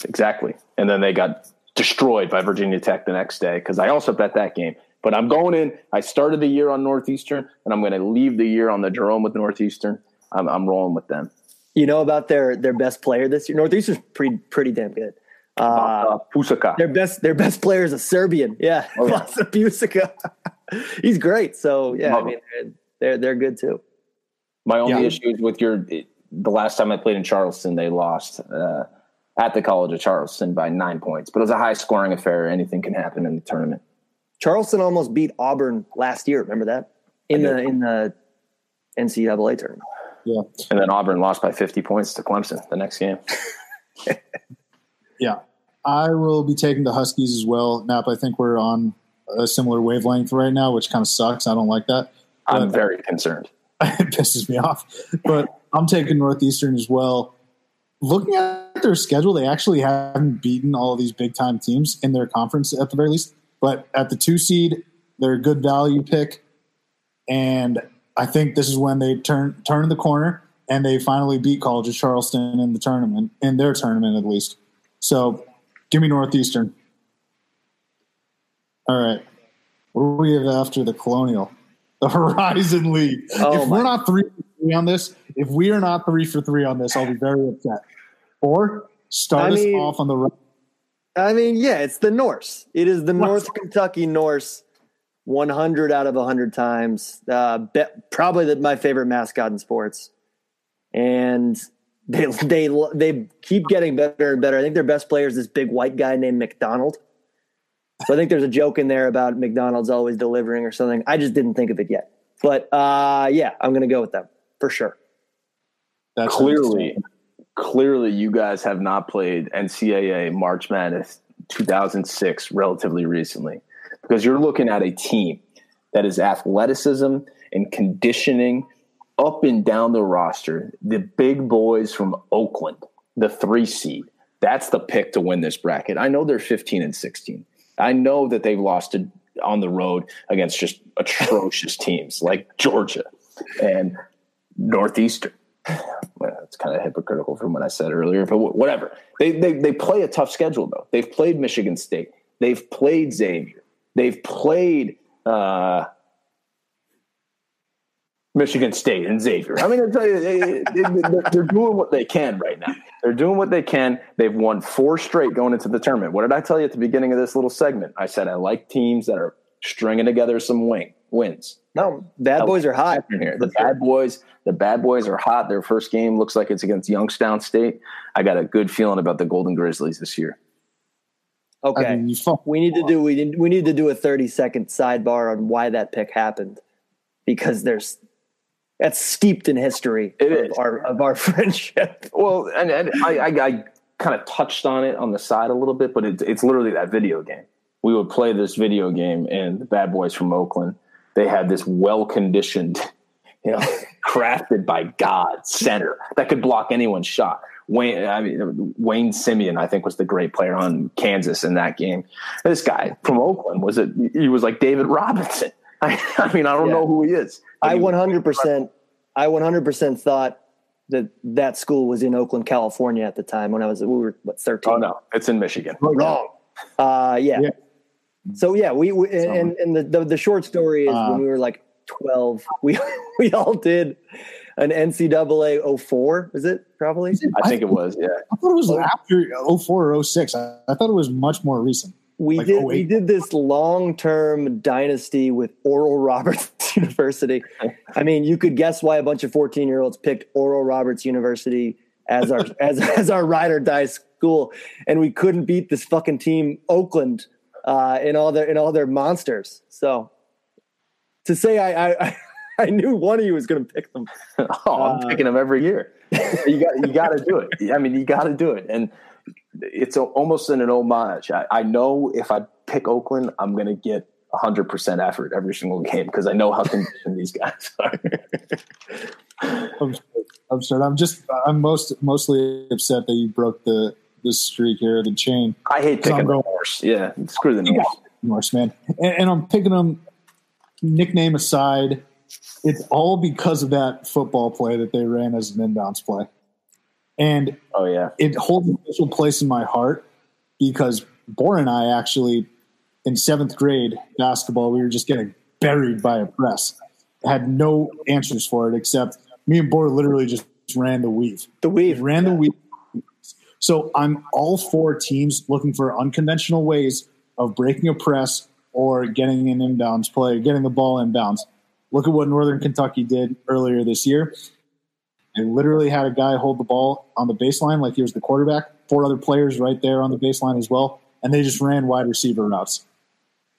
Exactly. And then they got destroyed by Virginia Tech the next day because I also bet that game. But I'm going in. I started the year on Northeastern, and I'm going to leave the year on the Jerome with Northeastern. I'm, I'm rolling with them. You know about their their best player this year? Northeastern's pretty pretty damn good. Uh, Pusaka. their best their best player is a Serbian. Yeah, Oh, yeah. Vasa Pusica. He's great. So yeah, I mean they're they're, they're good too. My only Yeah. issue is with your the last time I played in Charleston, they lost uh, at the College of Charleston by nine points. But it was a high scoring affair. Anything can happen in the tournament. Charleston almost beat Auburn last year. Remember that in the in the NCAA tournament. Yeah. And then Auburn lost by 50 points to Clemson the next game. Yeah. I will be taking the Huskies as well. Nap, I think we're on a similar wavelength right now, which kind of sucks. I don't like that. I'm But- very concerned. it pisses me off. But I'm taking Northeastern as well. Looking at their schedule, they actually haven't beaten all of these big time teams in their conference at the very least. But at the two seed, they're a good value pick. And I think this is when they turn turn the corner and they finally beat College of Charleston in the tournament, in their tournament at least. So give me Northeastern. All right. What do we have after the Colonial? The Horizon League. Oh if my- we're not three three on this, if we are not three for three on this, I'll be very upset. Or start I us mean- off on the right. I mean, yeah, it's the Norse. It is the What? North Kentucky Norse, 100 out of 100 times. Uh, probably the, my favorite mascot in sports, and they they they keep getting better and better. I think their best player is this big white guy named McDonald. So I think there's a joke in there about McDonald's always delivering or something. I just didn't think of it yet, but uh, yeah, I'm going to go with them for sure. That's clearly, clearly, you guys have not played NCAA March Madness 2006 relatively recently because you're looking at a team that is athleticism and conditioning up and down the roster. The big boys from Oakland, the three seed. That's the pick to win this bracket. I know they're 15 and 16. I know that they've lost on the road against just atrocious teams like Georgia and Northeastern. Well, it's kind of hypocritical from what I said earlier, but wh- whatever. They, they they play a tough schedule though. They've played Michigan State. They've played Xavier. They've played uh, Michigan State and Xavier. I mean, uh, they, they, they're doing what they can right now. They're doing what they can. They've won four straight going into the tournament. What did I tell you at the beginning of this little segment? I said I like teams that are stringing together some wing wins No, bad boys are hot. here. The bad boys, the bad boys are hot. Their first game looks like it's against Youngstown State. I got a good feeling about the Golden Grizzlies this year. Okay. I mean, We need to do we need, we need to do a 30 second sidebar on why that pick happened because there's that's steeped in history It of is. our of our friendship. Well, and, and I, I, I kind of touched on it on the side a little bit, but it, it's literally that video game. We would play this video game, and the bad boys from Oakland, they had this well conditioned, you know, crafted by God center that could block anyone's shot. Wayne, I mean, Wayne Simien, I think, was the great player on Kansas in that game. This guy from Oakland was it? He was like David Robinson. I, I mean, I don't Yeah. know who he is. I 100% I 100% thought that that school was in Oakland, California at the time when I was we were what 13. Oh no, it's in Michigan. Wrong. Uh yeah. Yeah. So yeah, we, we and, and the, the the short story is Uh, when we were like 12, we we all did an NCAA 04, is it probably? I think it was. Yeah. I thought it was after 04 or 06. I, I thought it was much more recent. We Like did we did this long term dynasty with Oral Roberts University. I mean, you could guess why a bunch of 14 year olds picked Oral Roberts University as our as as our ride or die school, and we couldn't beat this fucking team Oakland uh, in all their in all their monsters. So to say I I, I knew one of you was going to pick them. oh, I'm Uh, picking them every year. you got you got to do it. I mean, you got to do it, and it's a, almost in an homage. I, I know if I pick Oakland, I'm going to get 100 percent effort every single game because I know how conditioned these guys are. I'm, absurd. I'm just I'm most mostly upset that you broke the the streak here, the chain. I hate So I'm picking the going- Norse. Yeah, screw the Norse. Norse man, and, and I'm picking them. Nickname aside, it's all because of that football play that they ran as an inbounds play, and Oh yeah, it holds a special place in my heart because Bor and I actually in seventh grade basketball we were just getting buried by a press. Had no answers for it except me and Bor literally just ran the weave. The We weave. ran the weave. So I'm all for teams looking for unconventional ways of breaking a press or getting an inbounds play, getting the ball inbounds. Look at what Northern Kentucky did earlier this year. They literally had a guy hold the ball on the baseline like he was the quarterback, four other players right there on the baseline as well, and they just ran wide receiver routes.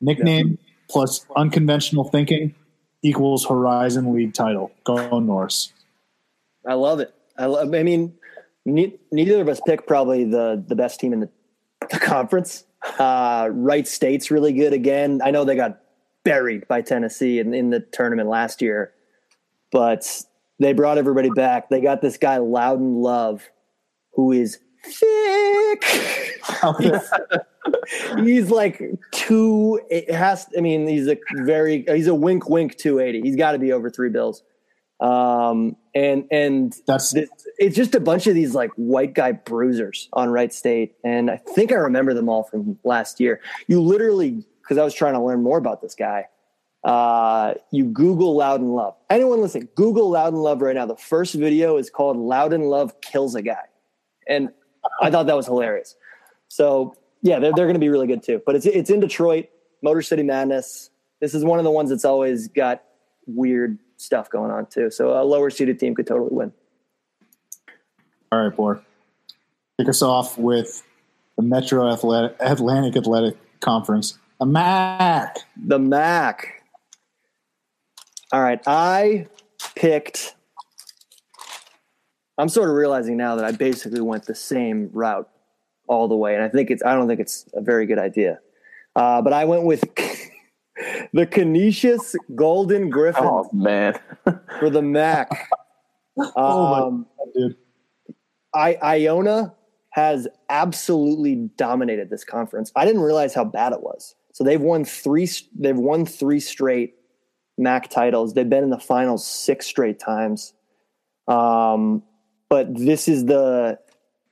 Nickname plus unconventional thinking equals Horizon League title. Go Norse. I love it. I love. I mean, ne- neither of us picked probably the the best team in the, the conference. Uh, Wright State's really good again. I know they got buried by Tennessee in, in the tournament last year, but they brought everybody back. They got this guy Loudon Love, who is thick. he's like two. It has. I mean, he's a very. He's a wink, wink, two eighty. He's got to be over three bills. Um, and and That's th- it's just a bunch of these like white guy bruisers on Wright State, and I think I remember them all from last year. You literally, because I was trying to learn more about this guy. Uh, you Google Loudon Love. Anyone listen? Google Loudon Love right now. The first video is called Loudon Love kills a guy, and I thought that was hilarious. So yeah, they're they're going to be really good too. But it's it's in Detroit, Motor City Madness. This is one of the ones that's always got weird stuff going on too. So a lower seeded team could totally win. All right, Bor. Kick us off with the Metro Athletic, Atlantic Athletic Conference. A MAC. The MAC. All right, I picked. I'm sort of realizing now that I basically went the same route all the way, and I think it's. I don't think it's a very good idea. Uh, but I went with the Canisius Golden Griffins Oh man, for the MAC. Oh, my Um, Dude. I Iona has absolutely dominated this conference. I didn't realize how bad it was. So they've won three. They've won three straight MAC titles. They've been in the finals six straight times. Um, but this is the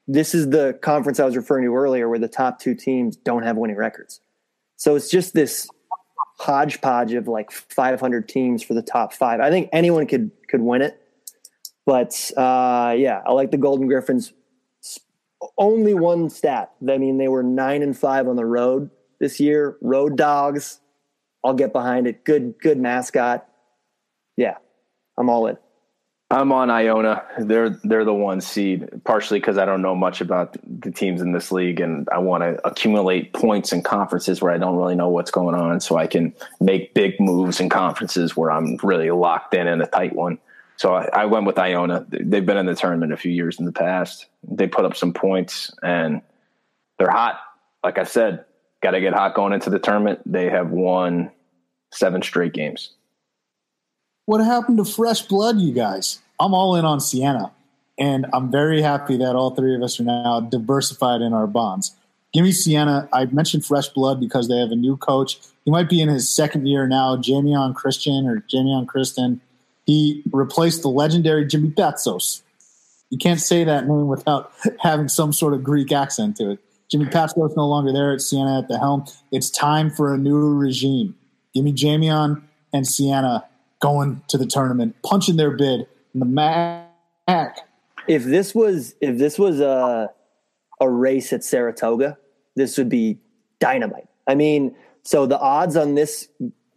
this is the conference I was referring to earlier, where the top two teams don't have winning records. So it's just this hodgepodge of like 500 teams for the top five. I think anyone could could win it. But uh, yeah, I like the Golden Griffins. Only one stat. I mean, they were nine and five on the road this year. Road dogs. I'll get behind it. Good, good mascot. Yeah, I'm all in. I'm on Iona. They're they're the one seed, partially because I don't know much about the teams in this league, and I want to accumulate points in conferences where I don't really know what's going on, so I can make big moves in conferences where I'm really locked in in a tight one. So I, I went with Iona. They've been in the tournament a few years in the past. They put up some points, and they're hot. Like I said, got to get hot going into the tournament. They have won seven straight games. What happened to fresh blood, you guys? I'm all in on Siena, and I'm very happy that all three of us are now diversified in our bonds. Give me Siena. I mentioned fresh blood because they have a new coach. He might be in his second year now, Jamion Christian or Jamion Kristen. He replaced the legendary Jimmy Patsos. You can't say that name without having some sort of Greek accent to it. Jimmy Patsos no longer there at Siena at the helm. It's time for a new regime. Give me Jamion and Siena going to the tournament, punching their bid in the MAC. If this was if this was a a race at Saratoga, this would be dynamite. I mean, so the odds on this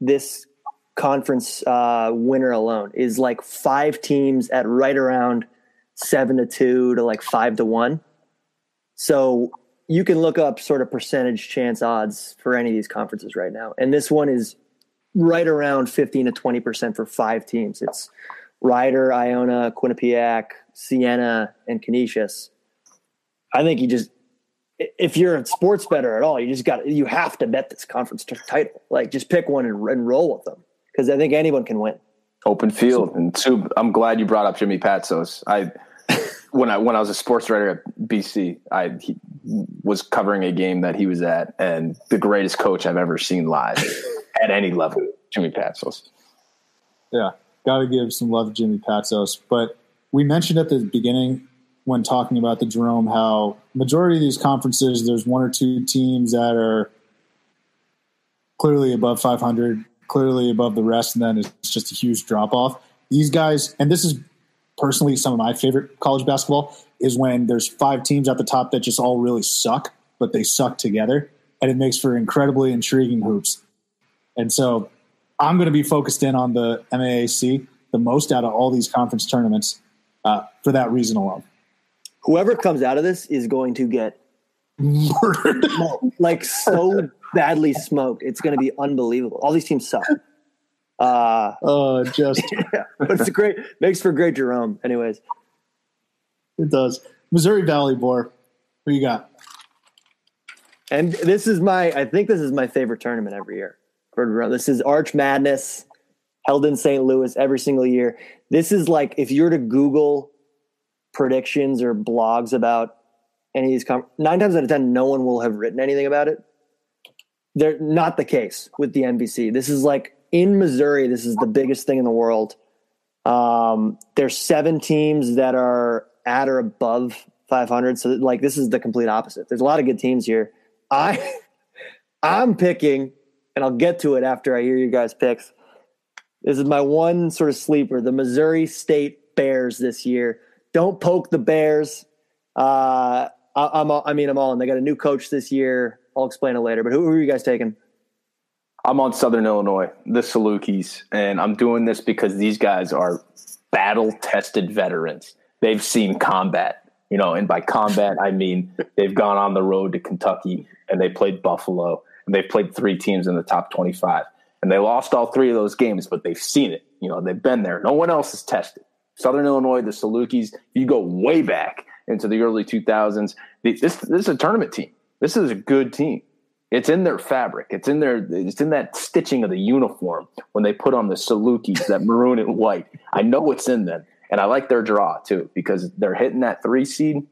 this conference uh, winner alone is like five teams at right around seven to two to like five to one. So you can look up sort of percentage chance odds for any of these conferences right now, and this one is right around 15 to 20% for five teams. It's Rider, Iona, Quinnipiac, Siena, and Canisius. I think you just, if you're a sports better at all, you just got, you have to bet this conference title. Like just pick one and, and roll with them because I think anyone can win. Open field. And two, I'm glad you brought up Jimmy Patsos. I, when I when I was a sports writer at BC, I was covering a game that he was at, and the greatest coach I've ever seen live at any level, Jimmy Patsos. Yeah, got to give some love to Jimmy Patsos. But we mentioned at the beginning when talking about the Jerome how majority of these conferences, there's one or two teams that are clearly above 500, clearly above the rest, and then it's just a huge drop off. These guys, and this is personally some of my favorite college basketball is when there's five teams at the top that just all really suck, but they suck together, and it makes for incredibly intriguing hoops. And so I'm going to be focused in on the MAAC the most out of all these conference tournaments uh, for that reason alone. Whoever comes out of this is going to get Murdered. like so badly smoked. It's going to be unbelievable. All these teams suck. Uh, Uh, just yeah, but it's great makes for great Jerome. Anyways, it does. Missouri Valley, Bor. Who you got? and this is my I think this is my favorite tournament every year. This is Arch Madness held in St. Louis every single year. This is like if you were to Google predictions or blogs about any of these com- nine times out of ten, no one will have written anything about it. They're not the case with the NBC. This is like in Missouri. This is the biggest thing in the world. Um, there's seven teams that are at or above 500. So like this is the complete opposite. There's a lot of good teams here. I I'm picking, and I'll get to it after I hear you guys' picks. This is my one sort of sleeper, the Missouri State Bears this year. Don't poke the Bears. Uh, I, I'm all, I mean I'm all in. They got a new coach this year. I'll explain it later. But who, who are you guys taking? I'm on Southern Illinois, the Salukis, and I'm doing this because these guys are battle tested veterans. They've seen combat, you know, and by combat, I mean they've gone on the road to Kentucky and they played Buffalo and they've played three teams in the top 25 and they lost all three of those games, but they've seen it. You know, they've been there. No one else has tested. Southern Illinois, the Salukis, you go way back into the early 2000s. This, this is a tournament team. This is a good team. It's in their fabric. It's in their. It's in that stitching of the uniform when they put on the Salukis, that maroon and white. I know it's in them, and I like their draw too because they're hitting that three seed.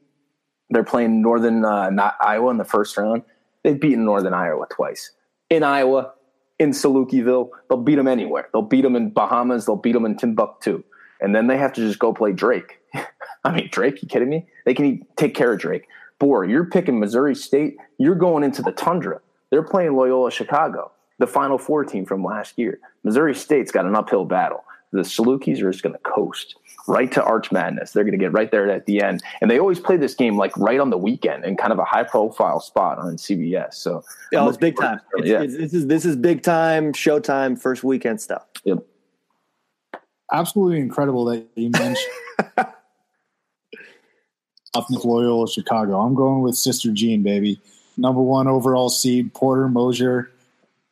They're playing Northern uh, Iowa in the first round. They've beaten Northern Iowa twice in Iowa, in Salukiville. They'll beat them anywhere. They'll beat them in Bahamas. They'll beat them in Timbuktu, and then they have to just go play Drake. I mean, Drake? You kidding me? They can take care of Drake. Boy, you're picking Missouri State. You're going into the tundra. They're playing Loyola Chicago, the Final Four team from last year. Missouri State's got an uphill battle. The Salukis are just going to coast right to Arch Madness. They're going to get right there at the end, and they always play this game like right on the weekend in kind of a high-profile spot on CBS. So, Oh, I'm it's big time. forward It's, to it. it's, this is this is big time, showtime, first weekend stuff. yep. Absolutely incredible that you mentioned up with Loyola Chicago. I'm going with Sister Jean, baby. Number one overall seed, Porter Moser.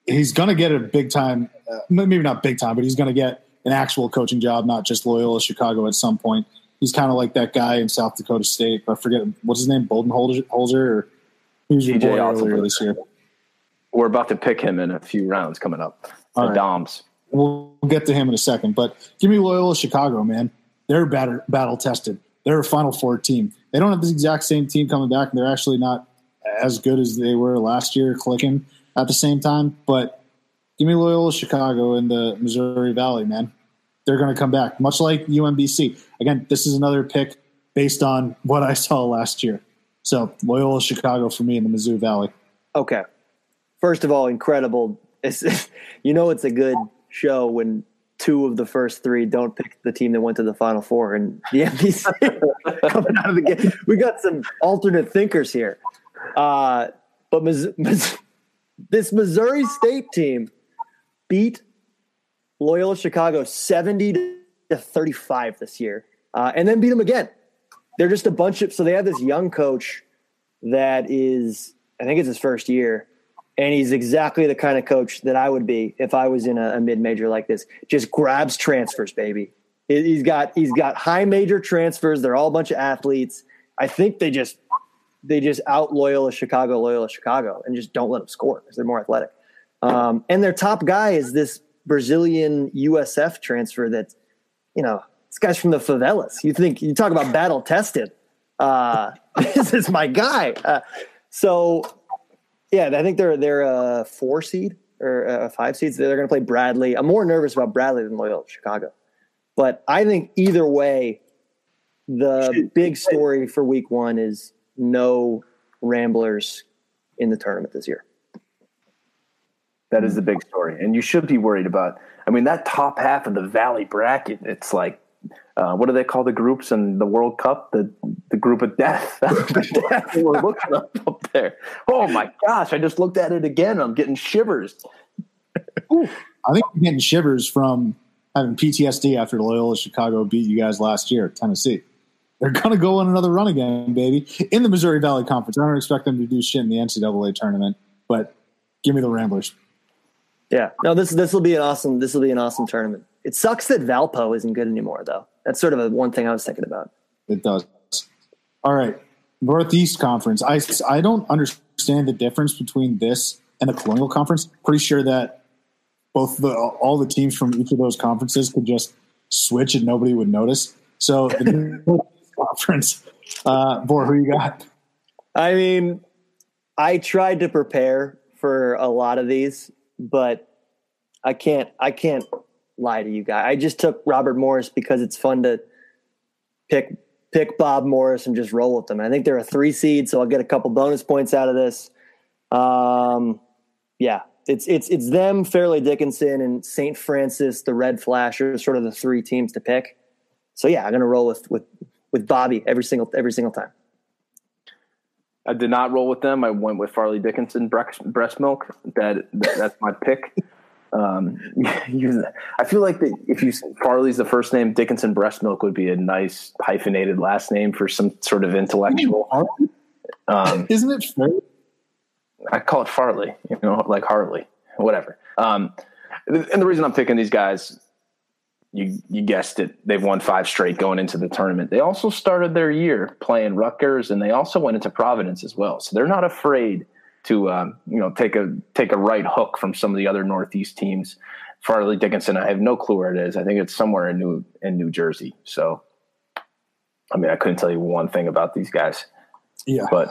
He's going to get a big time, uh, maybe not big time, but he's going to get an actual coaching job, not just Loyola Chicago at some point. He's kind of like that guy in South Dakota State. I forget what's his name, Bolden Holzer, Holzer or he was your boy earlier this year. We're about to pick him in a few rounds coming up. All the right. Daum's. We'll get to him in a second, but give me Loyola Chicago, man. They're battle, battle tested. They're a Final Four team. They don't have the exact same team coming back, and they're actually not as good as they were last year, clicking at the same time. But give me Loyola Chicago in the Missouri Valley, man. They're going to come back, much like UMBC. Again, this is another pick based on what I saw last year. So Loyola Chicago for me in the Mizzou Valley. Okay. First of all, incredible. It's, you know it's a good show when two of the first three don't pick the team that went to the Final Four and the NBC coming out of the game. We got some alternate thinkers here. Uh, but Miss, this Missouri State team beat Loyola Chicago 70 to 35 this year uh, and then beat them again. They're just a bunch of, so they have this young coach that is, I think it's his first year, and he's exactly the kind of coach that I would be if I was in a, a mid major like this. Just grabs transfers, baby. He- He's got he's got high major transfers. They're all a bunch of athletes. I think they just they just out Loyola Chicago, Loyola Chicago, and just don't let them score because they're more athletic. Um, and their top guy is this Brazilian USF transfer that, you know, this guy's from the favelas. You think you talk about battle tested. Uh, this is my guy. Uh, so, yeah, I think they're they're a four seed or a five seeds. They're going to play Bradley. I'm more nervous about Bradley than Loyola Chicago, but I think either way, the big story for Week One is no Ramblers in the tournament this year. That is the big story, and you should be worried about. I mean, that top half of the Valley bracket. It's like, uh, what do they call the groups in the World Cup? The the group of death. the death we're looking up up there. Oh my gosh! I just looked at it again. I'm getting shivers. I think I'm getting shivers from having PTSD after Loyola Chicago beat you guys last year at Tennessee. They're going to go on another run again, baby, in the Missouri Valley Conference. I don't expect them to do shit in the NCAA tournament, but give me the Ramblers. Yeah, no this this will be an awesome this will be an awesome tournament. It sucks that Valpo isn't good anymore though. That's sort of a one thing I was thinking about. It does. All right. Northeast Conference. I, I don't understand the difference between this and the Colonial Conference. Pretty sure that both the all the teams from each of those conferences could just switch and nobody would notice. So the Northeast Conference, uh, Bor, who you got? I mean, I tried to prepare for a lot of these, but I can't I can't lie to you guys. I just took Robert Morris because it's fun to pick pick Bob Morris and just roll with them. I think they're a three seed, so I'll get a couple bonus points out of this. Um, yeah, it's it's it's them, Fairleigh Dickinson, and St. Francis, the Red Flash are sort of the three teams to pick. So yeah, I'm gonna roll with with with Bobby every single every single time. I did not roll with them. I went with Fairleigh Dickinson breast, breast milk. That, that that's my pick. Um, I feel like that if you Farley's the first name, Dickinson breast milk would be a nice hyphenated last name for some sort of intellectual. Um, Isn't it fair? I call it Farley, you know, like Harley, whatever. Um, and the reason I'm picking these guys, you you guessed it, they've won five straight going into the tournament. They also started their year playing Rutgers, and they also went into Providence as well. So they're not afraid to um, you know take a take a right hook from some of the other Northeast teams. Fairleigh Dickinson, I have no clue where it is. I think it's somewhere in New in New Jersey. So, I mean, I couldn't tell you one thing about these guys, Yeah. but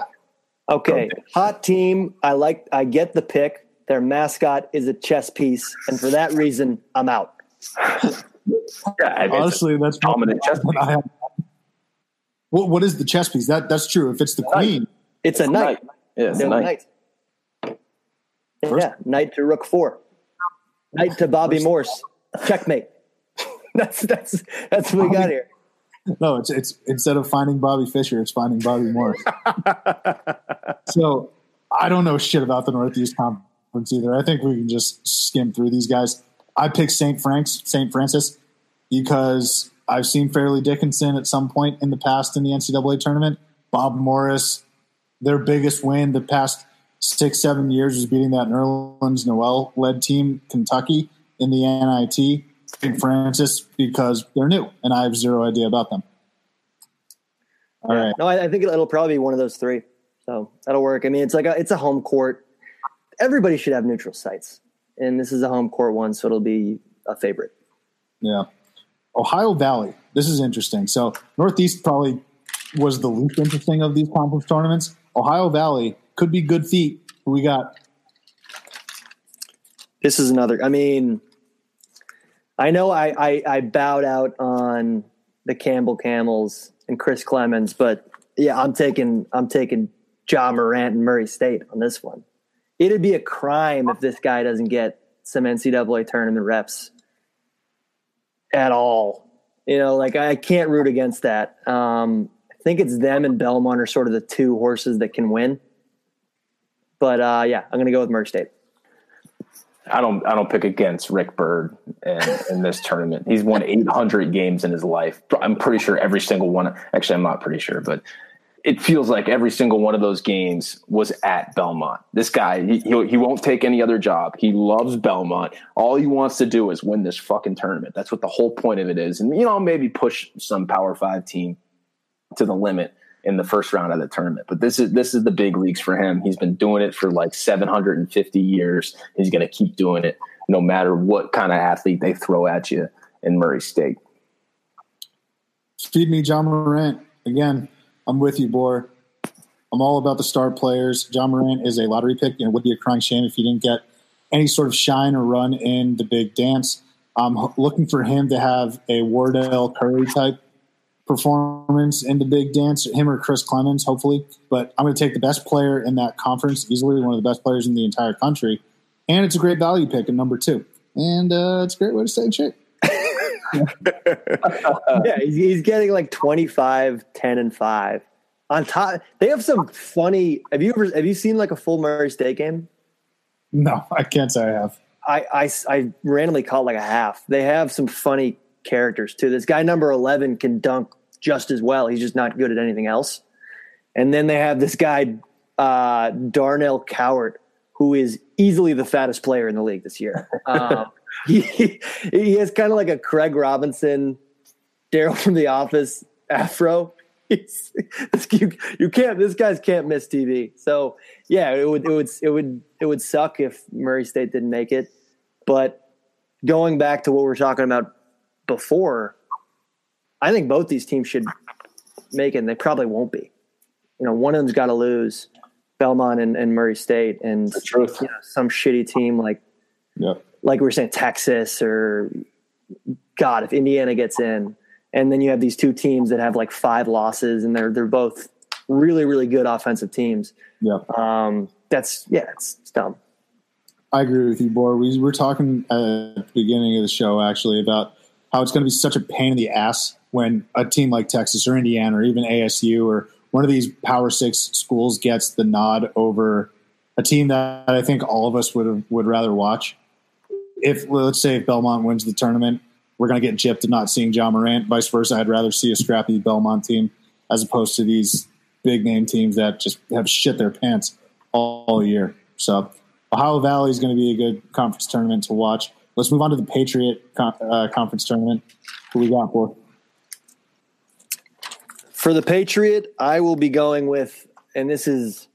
Okay, hot team. I like. I get the pick. Their mascot is a chess piece, and for that reason, I'm out. yeah, I mean, it's a Honestly, that's dominant chess what I have. What, what is the chess piece? That that's true. If it's the queen, It's a knight. Yeah, it's a They're knight. knight. Yeah, knight to rook four. Knight to Bobby Morse. Checkmate. that's that's that's what we got here. no, it's it's instead of finding Bobby Fischer, it's finding Bobby Morse. so I don't know shit about the Northeast Conference either. I think we can just skim through these guys. I picked St. Frank's, St. Francis, because I've seen Fairleigh Dickinson at some point in the past in the NCAA tournament. Bob Morris, their biggest win the past six, seven years was beating that Nerlens Noel led team, Kentucky, in the NIT. St. Francis because they're new and I have zero idea about them. All right. No, I, I think it'll probably be one of those three. So that'll work. I mean, it's like a, it's a home court. Everybody should have neutral sites, and this is a home court one, so it'll be a favorite. Yeah. Ohio Valley. This is interesting. So Northeast probably was the least interesting of these conference tournaments. Ohio Valley could be good feet. We got? This is another. I mean, I know I, I I bowed out on the Campbell Camels and Chris Clemons, but yeah, I'm taking I'm taking Ja Morant and Murray State on this one. It'd be a crime if this guy doesn't get some NCAA tournament reps at all. You know, like I can't root against that. Um, I think it's them and Belmont are sort of the two horses that can win. But uh, yeah, I'm to go with Murray State. I don't I don't pick against Rick Byrd in, in this tournament. He's won 800 games in his life. I'm pretty sure every single one. Actually, I'm not pretty sure, but it feels like every single one of those games was at Belmont. This guy, he, he, won't take any other job. He loves Belmont. All he wants to do is win this fucking tournament. That's what the whole point of it is. And, you know, maybe push some Power Five team to the limit in the first round of the tournament. But this is this is the big leagues for him. He's been doing it for like 750 years. He's going to keep doing it no matter what kind of athlete they throw at you in Murray State. Feed me Ja Morant again. I'm with you, Bor. I'm all about the star players. Ja Morant is a lottery pick, and it would be a crying shame if he didn't get any sort of shine or run in the big dance. I'm looking for him to have a Wardell Curry type performance in the big dance, him or Chris Clemons, hopefully. But I'm going to take the best player in that conference, easily one of the best players in the entire country. And it's a great value pick at number two. And uh, it's a great way to stay in shape. yeah, he's, he's getting like 25, 10, and 5. On top, they have some funny. Have you ever have you seen like a full Murray State game? No, I can't say I have. I, I, I randomly caught like a half. They have some funny characters too. This guy number 11 can dunk just as well. He's just not good at anything else. And then they have this guy, uh, Darnell Cowart, who is easily the fattest player in the league this year. Um, he, he has kind of like a Craig Robinson, Daryl from The Office afro. He's, you, you can't. This guy's can't miss TV. So yeah, it would it would it would it would suck if Murray State didn't make it. But going back to what we are talking about before, I think both these teams should make it. and They probably won't be. You know, one of them's got to lose, Belmont and, and Murray State, and you know, some shitty team like yeah like we were saying, Texas or God, if Indiana gets in, and then you have these two teams that have like five losses, and they're they're both really really good offensive teams. Yeah, um, that's yeah, it's, it's dumb. I agree with you, Bor. We were talking at the beginning of the show actually about how it's going to be such a pain in the ass when a team like Texas or Indiana or even ASU or one of these Power Six schools gets the nod over a team that I think all of us would would rather watch if let's say if Belmont wins the tournament, we're going to get gypped and not seeing Ja Morant. Vice versa, I'd rather see a scrappy Belmont team as opposed to these big name teams that just have shit their pants all, all year. So Ohio Valley is going to be a good conference tournament to watch. Let's move on to the Patriot uh, conference tournament. Who we got for? For the Patriot, I will be going with, and this is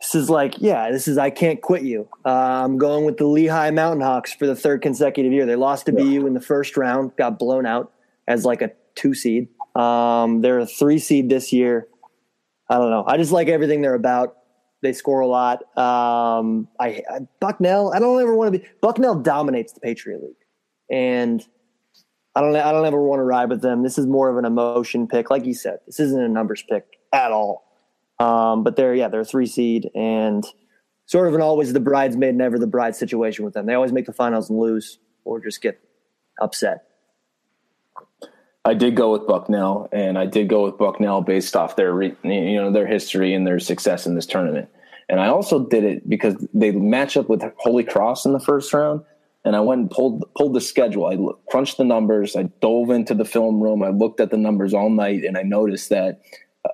this is like, yeah, this is I can't quit you. Uh, I'm going with the Lehigh Mountain Hawks for the third consecutive year. They lost to BU in the first round, got blown out as like a two seed. Um, they're a three seed this year. I don't know. I just like everything they're about. They score a lot. Um, I, I Bucknell. I don't ever want to be. Bucknell dominates the Patriot League, and I don't. I don't ever want to ride with them. This is more of an emotion pick, like you said. This isn't a numbers pick at all. Um, but they're yeah, they're a three seed and sort of an always the bridesmaid, never the bride situation with them. They always make the finals and lose or just get upset. I did go with Bucknell, and I did go with Bucknell based off their you know their history and their success in this tournament. And I also did it because they match up with Holy Cross in the first round. And I went and pulled pulled the schedule. I crunched the numbers. I dove into the film room. I looked at the numbers all night, and I noticed that a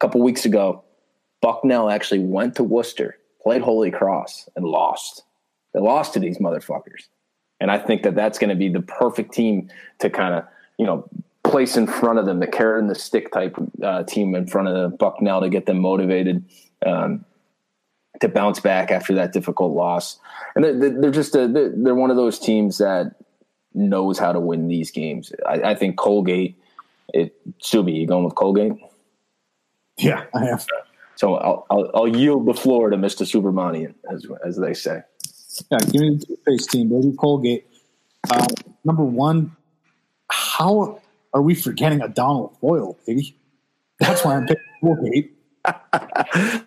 couple weeks ago Bucknell actually went to Worcester, played Holy Cross, and lost. They lost to these motherfuckers. And I think that that's going to be the perfect team to kind of, you know, place in front of them, the carrot and the stick type uh, team in front of the Bucknell to get them motivated um, to bounce back after that difficult loss. And they're, they're just a, they're one of those teams that knows how to win these games. I, I think Colgate, it, Subi, you going with Colgate? Yeah, I have. So I'll, I'll, I'll yield the floor to Mr. Subramanian, as, as they say. Yeah, give me the face team, baby. Colgate. Uh, number one, how are we forgetting Adonal Foyle, baby? That's why I'm picking Colgate. I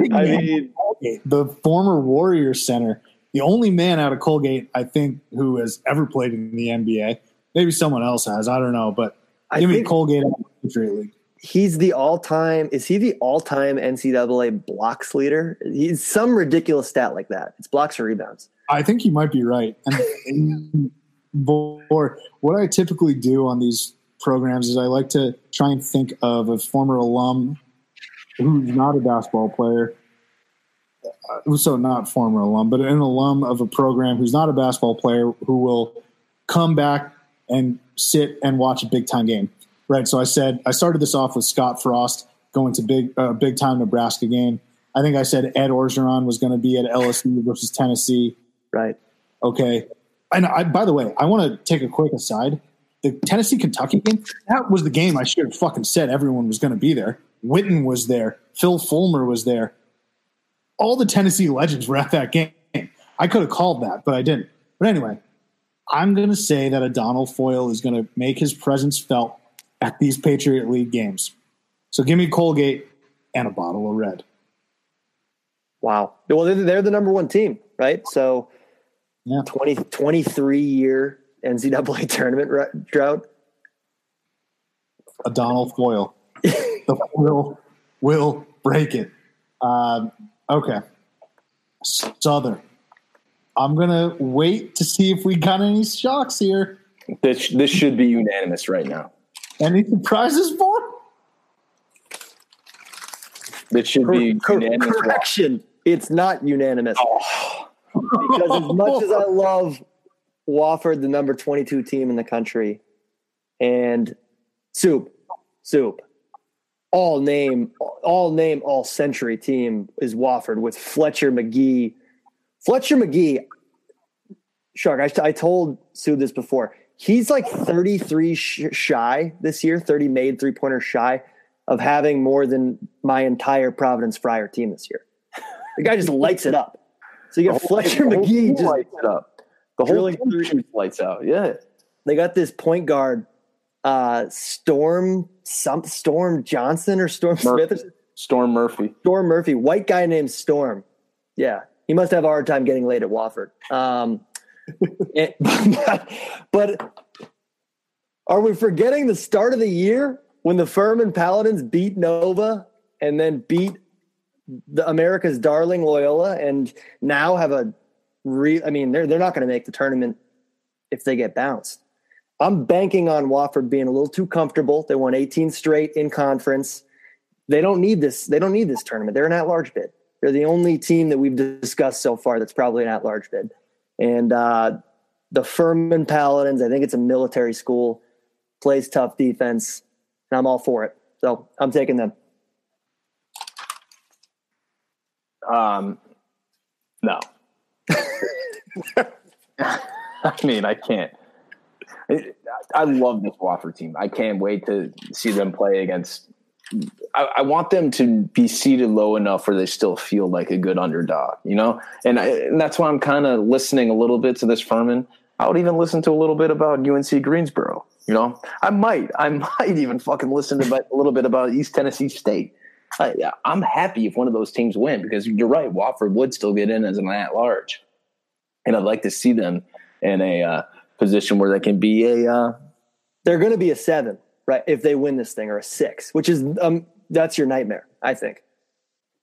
mean, Colgate, the former Warrior center, the only man out of Colgate, I think, who has ever played in the NBA. Maybe someone else has. I don't know, but I give me Colgate out of the Patriot League he's the all-time is he the all-time ncaa blocks leader he's some ridiculous stat like that it's blocks or rebounds i think you might be right and, and what i typically do on these programs is I like to try and think of a former alum who's not a basketball player. Uh, so not former alum, but an alum of a program who's not a basketball player who will come back and sit and watch a big time game. Right. So I said I started this off with Scott Frost going to big uh, big time Nebraska game. I think I said Ed Orgeron was going to be at LSU versus Tennessee. Right. Okay. And I, by the way, I want to take a quick aside. The Tennessee Kentucky game, that was the game I should have fucking said everyone was going to be there. Witten was there. Phil Fulmer was there. All the Tennessee legends were at that game. I could have called that, but I didn't. But anyway, I'm going to say that Adonal Foyle is going to make his presence felt at these Patriot League games. So give me Colgate and a bottle of red. Wow. Well, they're, they're the number one team, right? So Yeah. 20, 23 year NCAA tournament ru- drought. Adonal Foyle. the foil will break it. Um, okay. Southern. I'm going to wait to see if we got any shocks here. This this should be unanimous right now. Any surprises for? This should be Cor- unanimous. correction. It's not unanimous. Oh. Because as much as I love Wofford, the number 22 team in the country, and Soup, Soup, all name, all name, all century team is Wofford with Fletcher Magee. Fletcher Magee, Shark, I, I told Sue this before. He's like 33 sh- shy this year, 30 made three pointer shy of having more than my entire Providence Friar team this year. The guy just lights it up. So you got Fletcher whole Magee just lights it up. The whole team through- lights out. Yeah. they got this point guard, uh, Storm some Storm Johnson or Storm Murphy. Smith, Storm Murphy. Storm Murphy, white guy named Storm. Yeah, he must have a hard time getting laid at Wofford. Um, Eh, it- but are we forgetting the start of the year when the Furman Paladins beat Nova and then beat the America's darling Loyola and now have a re I mean they're they're not going to make the tournament if they get bounced. I'm banking on Wofford being a little too comfortable. They won 18 straight in conference. They don't need this. They don't need this tournament. They're an at-large bid. They're the only team that we've discussed so far that's probably an at-large bid. And uh, the Furman Paladins, I think it's a military school, plays tough defense, and I'm all for it. So I'm taking them. Um, no. I mean, I can't. I, I love this Wofford team. I can't wait to see them play against. I, I want them to be seated low enough where they still feel like a good underdog, you know. And, I, and that's why I'm kind of listening a little bit to this Furman. I would even listen to a little bit about UNC Greensboro. You know, I might, I might even fucking listen to a little bit about East Tennessee State. I, I'm happy if one of those teams win because you're right. Wofford would still get in as an at large, and I'd like to see them in a uh, position where they can be a. Uh, They're going to be a seven, right? If they win this thing, or a six, which is um, that's your nightmare, I think.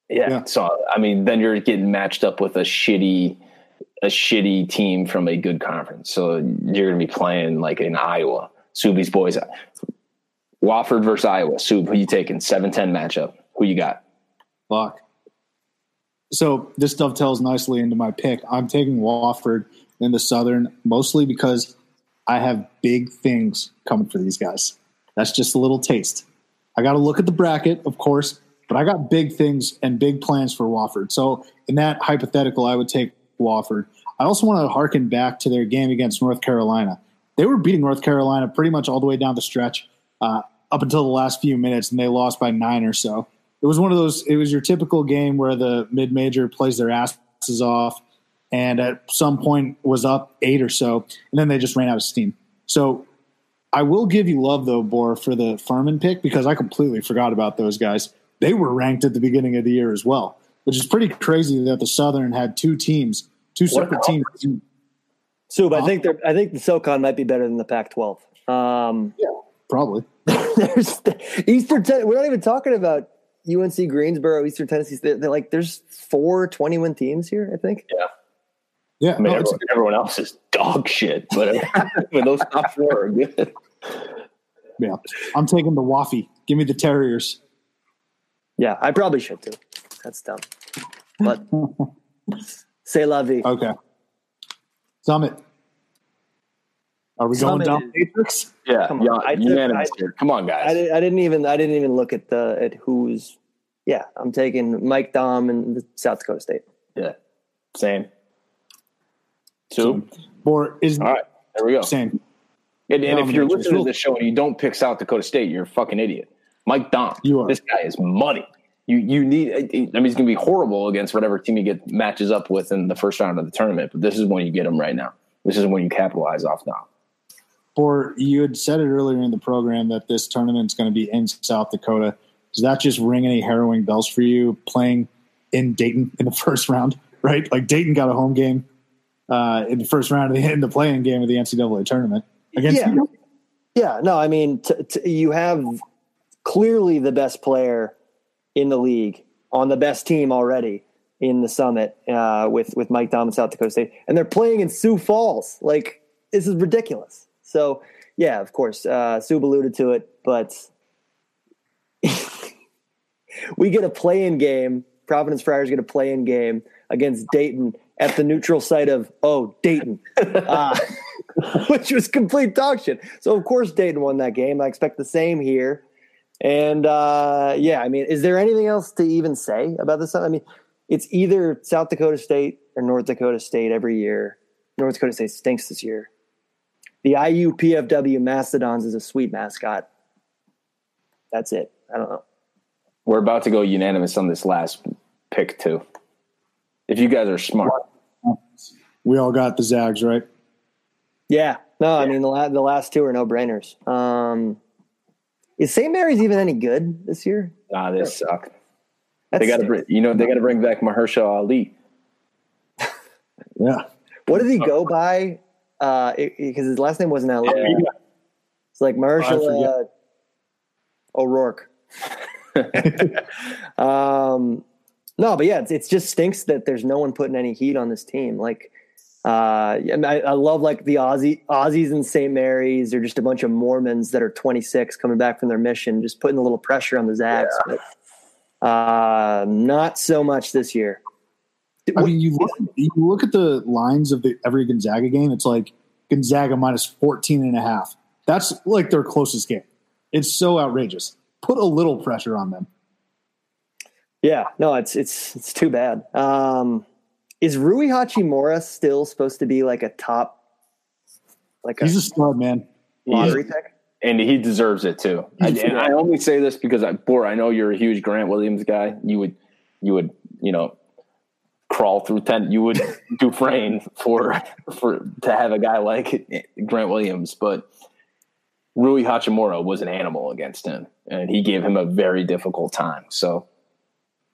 yeah, Yeah. So I mean, then you're getting matched up with a shitty, a shitty team from a good conference. So you're going to be playing like in Iowa, Subi's boys, Wofford versus Iowa. Sub, who you taking? 7-10 matchup. Who you got? Fuck. So this dovetails nicely into my pick. I'm taking Wofford in the Southern mostly because I have big things coming for these guys. That's just a little taste. I got to look at the bracket, of course, but I got big things and big plans for Wofford. So in that hypothetical, I would take Wofford. I also want to harken back to their game against North Carolina. They were beating North Carolina pretty much all the way down the stretch uh, up until the last few minutes, and they lost by nine or so it was one of those it was your typical game where the mid-major plays their asses off and at some point was up eight or so and then they just ran out of steam so i will give you love though bor for the furman pick because i completely forgot about those guys they were ranked at the beginning of the year as well which is pretty crazy that the southern had two teams two separate teams Sub, I Huh? think they're. I think the SoCon might be better than the Pac-12. Um, probably there's Eastern. Ten- we're not even talking about UNC Greensboro, Eastern Tennessee. They're, they're like there's four 21 teams here. I think. yeah I mean, no, everyone, everyone else is dog shit, but I mean, those top four are good. Yeah, I'm taking the Waffy. Give me the Terriers. Yeah, I probably should too. That's dumb. But say la vie. Okay. Summit. Are we going down is- Matrix? Yeah, Come on. yeah, I took- unanimous I- Come on, guys. I, did, I didn't even I didn't even look at the at who's. Yeah, I'm taking Mike Daum and the South Dakota State. yeah, same. Two. Or is All right, there we go. same? And, and if you're listening to this show and you don't pick South Dakota State, you're a fucking idiot. Mike Daum, You are. this guy is money. You you need. I mean, he's going to be horrible against whatever team he get matches up with in the first round of the tournament. But this is when you get him right now. This is when you capitalize off now. Or you had said it earlier in the program that this tournament is going to be in South Dakota. Does that just ring any harrowing bells for you playing in Dayton in the first round? Right, like Dayton got a home game uh, in the first round of the in the playing game of the NCAA tournament against. Yeah. Yeah, no, I mean, t- t- you have clearly the best player in the league on the best team already in the summit uh, with with Mike Daum and South Dakota State, and they're playing in Sioux Falls. Like this is ridiculous. So yeah, of course, uh, Sue alluded to it, but we get a play-in game. Providence Friars get a play-in game against Dayton at the neutral site of oh Dayton. Uh, which was complete dog shit. So of course Dayton won that game. I expect the same here. And uh, yeah, I mean, is there anything else to even say about this? I mean, it's either South Dakota State or North Dakota State every year. North Dakota State stinks this year. The IU PFW Mastodons is a sweet mascot. That's it. I don't know. We're about to go unanimous on this last pick too. If you guys are smart, We all got the Zags right. Yeah, no, I mean the la- the last two are no brainers. Um, is St. Mary's even any good this year? ah, this suck. That's They got to bring, you know, they got to bring back Mahershala Ali. Yeah, What did he go by? Because his last name wasn't Ali. It's like Marshall forget. uh, O'Rourke. um, no, but yeah, it's, it's just stinks that there's no one putting any heat on this team. Like, uh, and I, I love like the Aussie Aussies and St. Mary's. They're just a bunch of Mormons that are 26 coming back from their mission, just putting a little pressure on the Zags. But uh, not so much this year. I mean, you look, you look at the lines of the every Gonzaga game. It's like Gonzaga minus 14 and a half. That's like their closest game. It's so outrageous. Put a little pressure on them. Yeah, no, it's it's it's too bad. Um, is Rui Hachimura still supposed to be like a top, like a He's a stud, man. lottery pick? and he deserves it too. I, and I only say this because I, Bor, I know you're a huge Grant Williams guy. You would, you would, you know, crawl through ten. You would Dufresne for for to have a guy like Grant Williams, but Rui Hachimura was an animal against him, and he gave him a very difficult time. So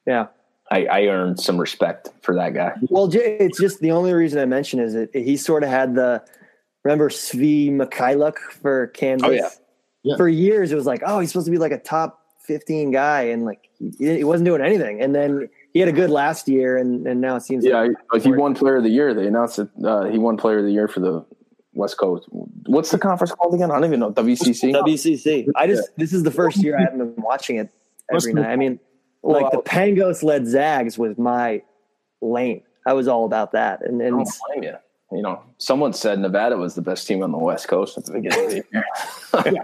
Yeah. I, I earned some respect for that guy. Well, j- it's just the only reason I mention is that he sort of had the remember Svi Mykhailiuk for Kansas. Oh, yeah. Yeah. For years, it was like, oh, he's supposed to be like a top fifteen guy, and like he, he wasn't doing anything. And then he had a good last year, and and now it seems Yeah, like he, he won Player of the Year. They announced that uh, he won Player of the Year for the West Coast. What's the conference called again? I don't even know. WCC. WCC. I just this is the first year I haven't been watching it every night. I mean, like the Pangos led Zags was my lane. I was all about that, and I don't blame you. You know, someone said Nevada was the best team on the West Coast at the beginning of the year.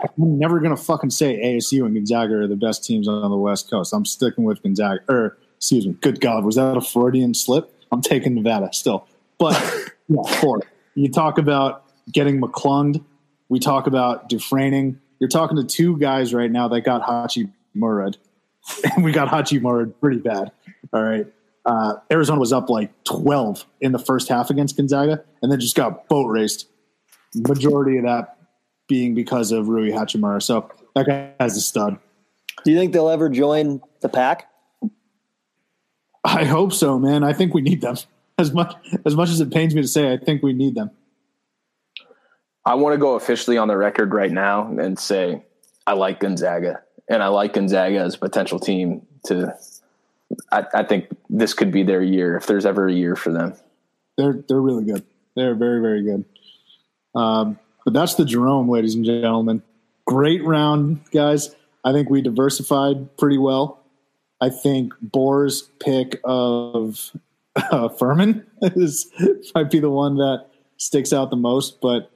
I'm never gonna fucking say ASU and Gonzaga are the best teams on the West Coast. I'm sticking with Gonzaga. Or excuse me, good God, was that a Freudian slip? I'm taking Nevada still. But yeah, four. You talk about getting McClung. We talk about Dufresning. You're talking to two guys right now that got Hachi Murad. And we got Hachi Murad pretty bad. All right. Uh, Arizona was up like 12 in the first half against Gonzaga and then just got boat raced. Majority of that being because of Rui Hachimura. So that guy's a stud. do you think they'll ever join the pack? I hope so, man. I think we need them. As much as much as it pains me to say, I think we need them. I want to go officially on the record right now and say I like Gonzaga, and I like Gonzaga as a potential team to. I, I think this could be their year if there's ever a year for them. They're they're really good. They're very very good. Um, but that's the Jerome, ladies and gentlemen. great round, guys. I think we diversified pretty well. I think Bor's pick of uh, Furman is might be the one that sticks out the most. But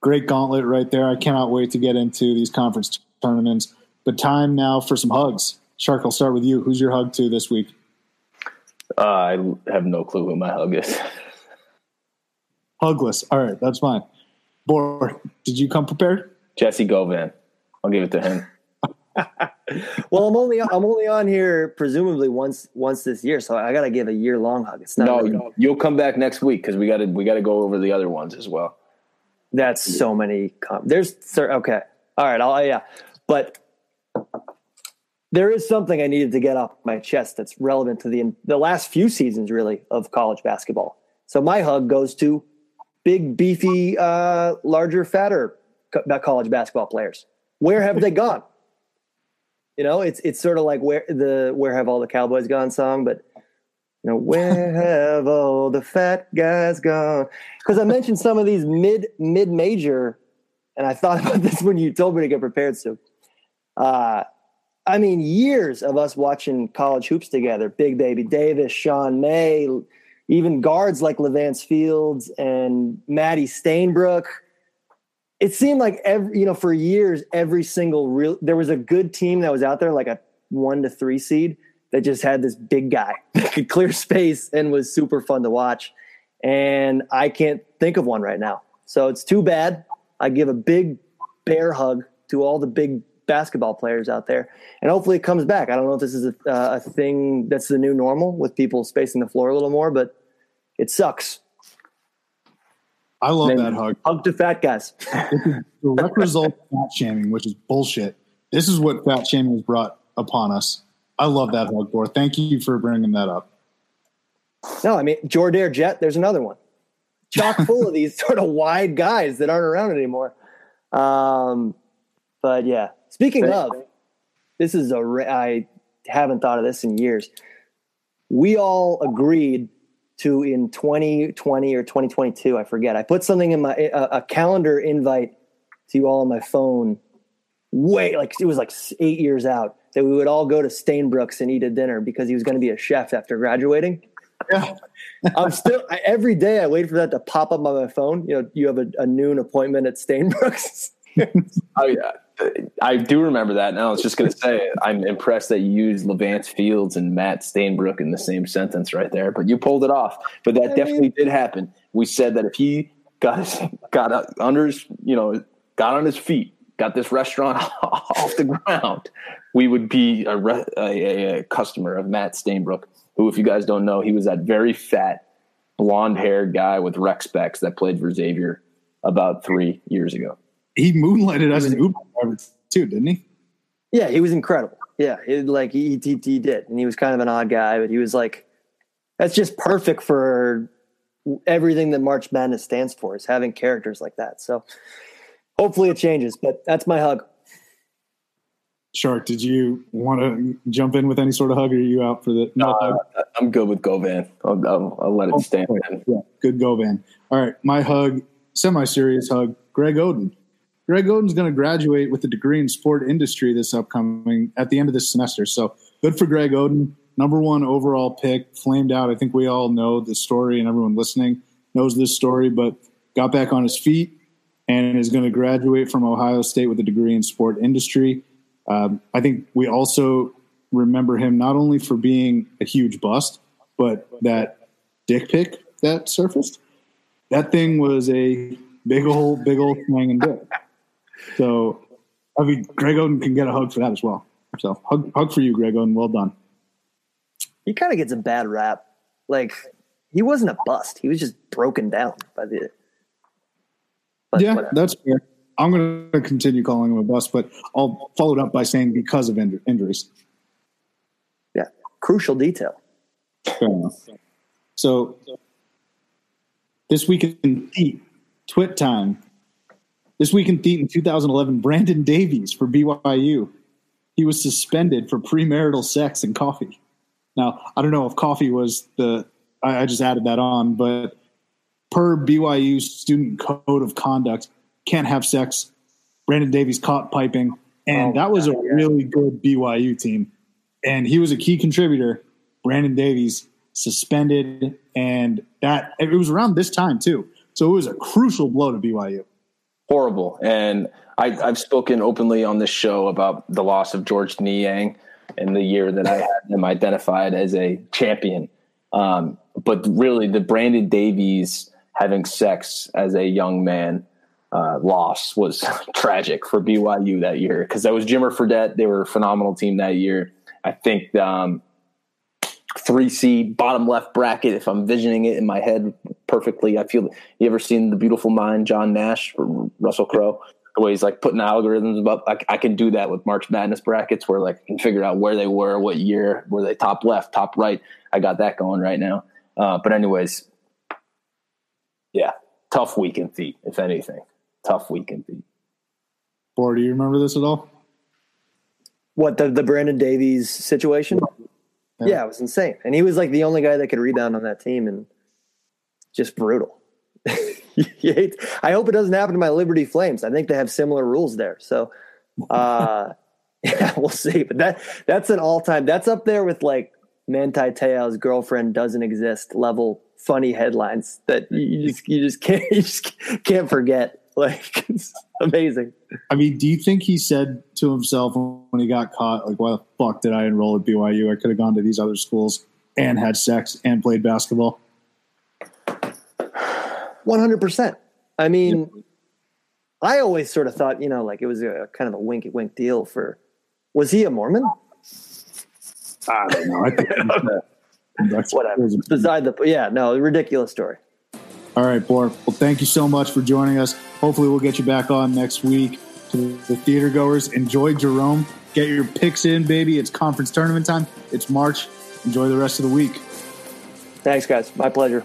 great gauntlet right there. I cannot wait to get into these conference tournaments. But time now for some hugs. Shark, I'll start with you. Who's your hug to this week? Uh, I have no clue who my hug is. Hugless. All right, that's fine. Bor, did you come prepared? Jesse Govan. I'll give it to him. well, I'm only I'm only on here presumably once once this year, so I got to give a year long hug. It's not no, really, you'll come back next week because we got to we got to go over the other ones as well. that's so many. Com- There's sir, okay, all right, I'll yeah, but there is something I needed to get off my chest that's relevant to the the last few seasons really of college basketball. So my hug goes to big, beefy, uh, larger, fatter co- college basketball players. Where have they gone? You know, it's it's sort of like where the "Where Have All the Cowboys Gone" song, but you know, where have all the fat guys gone? Because I mentioned some of these mid mid major, and I thought about this when you told me to get prepared. So, uh, I mean, years of us watching college hoops together. Big Baby Davis, Sean May, even guards like Levance Fields and Maddie Stainbrook. It seemed like every you know for years every single real there was a good team that was out there like a one to three seed that just had this big guy that could clear space and was super fun to watch. And i can't think of one right now. So it's too bad. I give a big bear hug to all the big basketball players out there and hopefully it comes back i don't know if this is a, uh, a thing that's the new normal with people spacing the floor a little more but it sucks I love that hug. hug to fat guys Direct result of fat shaming, which is bullshit. This is what fat shaming has brought upon us. I love that hug, Bor. Thank you for bringing that up. No, I mean Jordair Jett. There's another one, chock full of these sort of wide guys that aren't around anymore. Um, but yeah, speaking of, this is a ra- I haven't thought of this in years. We all agreed to in 2020 or 2022, I forget. I put something in my eh, a, a calendar invite to you all on my phone. Way like it was like eight years out that we would all go to Stainbrooks and eat a dinner because he was going to be a chef after graduating. Yeah. I'm still I, every day I wait for that to pop up on my phone. You know, you have a, a noon appointment at Stainbrooks. Oh yeah, I do remember that. Now I was just going to say, I'm impressed that you used Levance Fields and Matt Stainbrook in the same sentence right there. But you pulled it off. But that definitely did happen. We said that if he got his, got under his, you know, got on his feet, got this restaurant off the ground, we would be a, re- a, a customer of Matt Stainbrook, who, if you guys don't know, he was that very fat, blonde haired guy with rec specs that played for Xavier about three years ago. He moonlighted as an Uber driver too, didn't he? yeah, he was incredible. Yeah, it, like he, he he did, and he was kind of an odd guy, but he was like, that's just perfect for everything that March Madness stands for is having characters like that. So hopefully it changes, but that's my hug. Shark, did you want to jump in with any sort of hug, or are you out for the? no? Uh, I'm good with Govan. I'll, I'll, I'll let it stand. Yeah, good go, Van. All right, my hug, semi-serious hug. Greg Oden. Greg Oden's going to graduate with a degree in sport industry this upcoming at the end of this semester. So good for Greg Oden. Number one overall pick, flamed out. I think we all know the story, and everyone listening knows this story. But got back on his feet and is going to graduate from Ohio State with a degree in sport industry. Um, I think we also remember him not only for being a huge bust, but that dick pic that surfaced. That thing was a big old, big old swinging dick. So, I mean, Greg Oden can get a hug for that as well. So, hug, hug for you, Greg Oden. Well done. He kind of gets a bad rap. Like he wasn't a bust; he was just broken down by the. but yeah, whatever. that's fair. I'm going to continue calling him a bust, but I'll follow it up by saying because of inju- injuries. yeah, crucial detail. Fair enough. So this week in TWIT time. This week in Theat in 2011, Brandon Davies for BYU. He was suspended for premarital sex and coffee. Now, I don't know if coffee was the, I, I just added that on, but per BYU student code of conduct, can't have sex Brandon Davies caught piping, and Oh, that was a yeah. really good BYU team. And he was a key contributor. Brandon Davies suspended, and that it was around this time too. So it was a crucial blow to BYU. Horrible. And I, I've spoken openly on this show about the loss of Georges Niang and the year that I had him identified as a champion. Um, but really, the Brandon Davies having sex as a young man uh, loss was tragic for BYU that year because that was Jimmer Fredette. They were a phenomenal team that year. I think um, three seed bottom left bracket. If I'm visioning it in my head perfectly, I feel. You ever seen the Beautiful Mind, John Nash or Russell Crowe? The way he's like putting algorithms up. I, I can do that with March Madness brackets, where like I can figure out where they were, what year, were they top left, top right. I got that going right now. Uh, but anyways, yeah, tough week in theat, if anything. Tough week in theat. Bor do you remember this at all? What the the Brandon Davies situation? Yeah. it was insane, and he was like the only guy that could rebound on that team, and just brutal. I hope it doesn't happen to my Liberty Flames. I think they have similar rules there, so uh, yeah, we'll see. But that that's an all time. That's up there with like Manti Te'o's girlfriend doesn't exist level funny headlines that you just you just can't you just can't forget. Like it's amazing. I mean, do you think he said to himself when he got caught, like, why the fuck did I enroll at BYU? I could have gone to these other schools and had sex and played basketball. One hundred percent. I mean, I always sort of thought, you know, like it was a kind of a wink wink deal for. Was he a Mormon? I don't know. I think that's Whatever. Beside the yeah, no, ridiculous story. All right, Bor. Well, thank you so much for joining us. Hopefully, we'll get you back on next week. To the theater goers, enjoy Jerome. Get your picks in, baby. It's conference tournament time. It's March. Enjoy the rest of the week. Thanks, guys. My pleasure.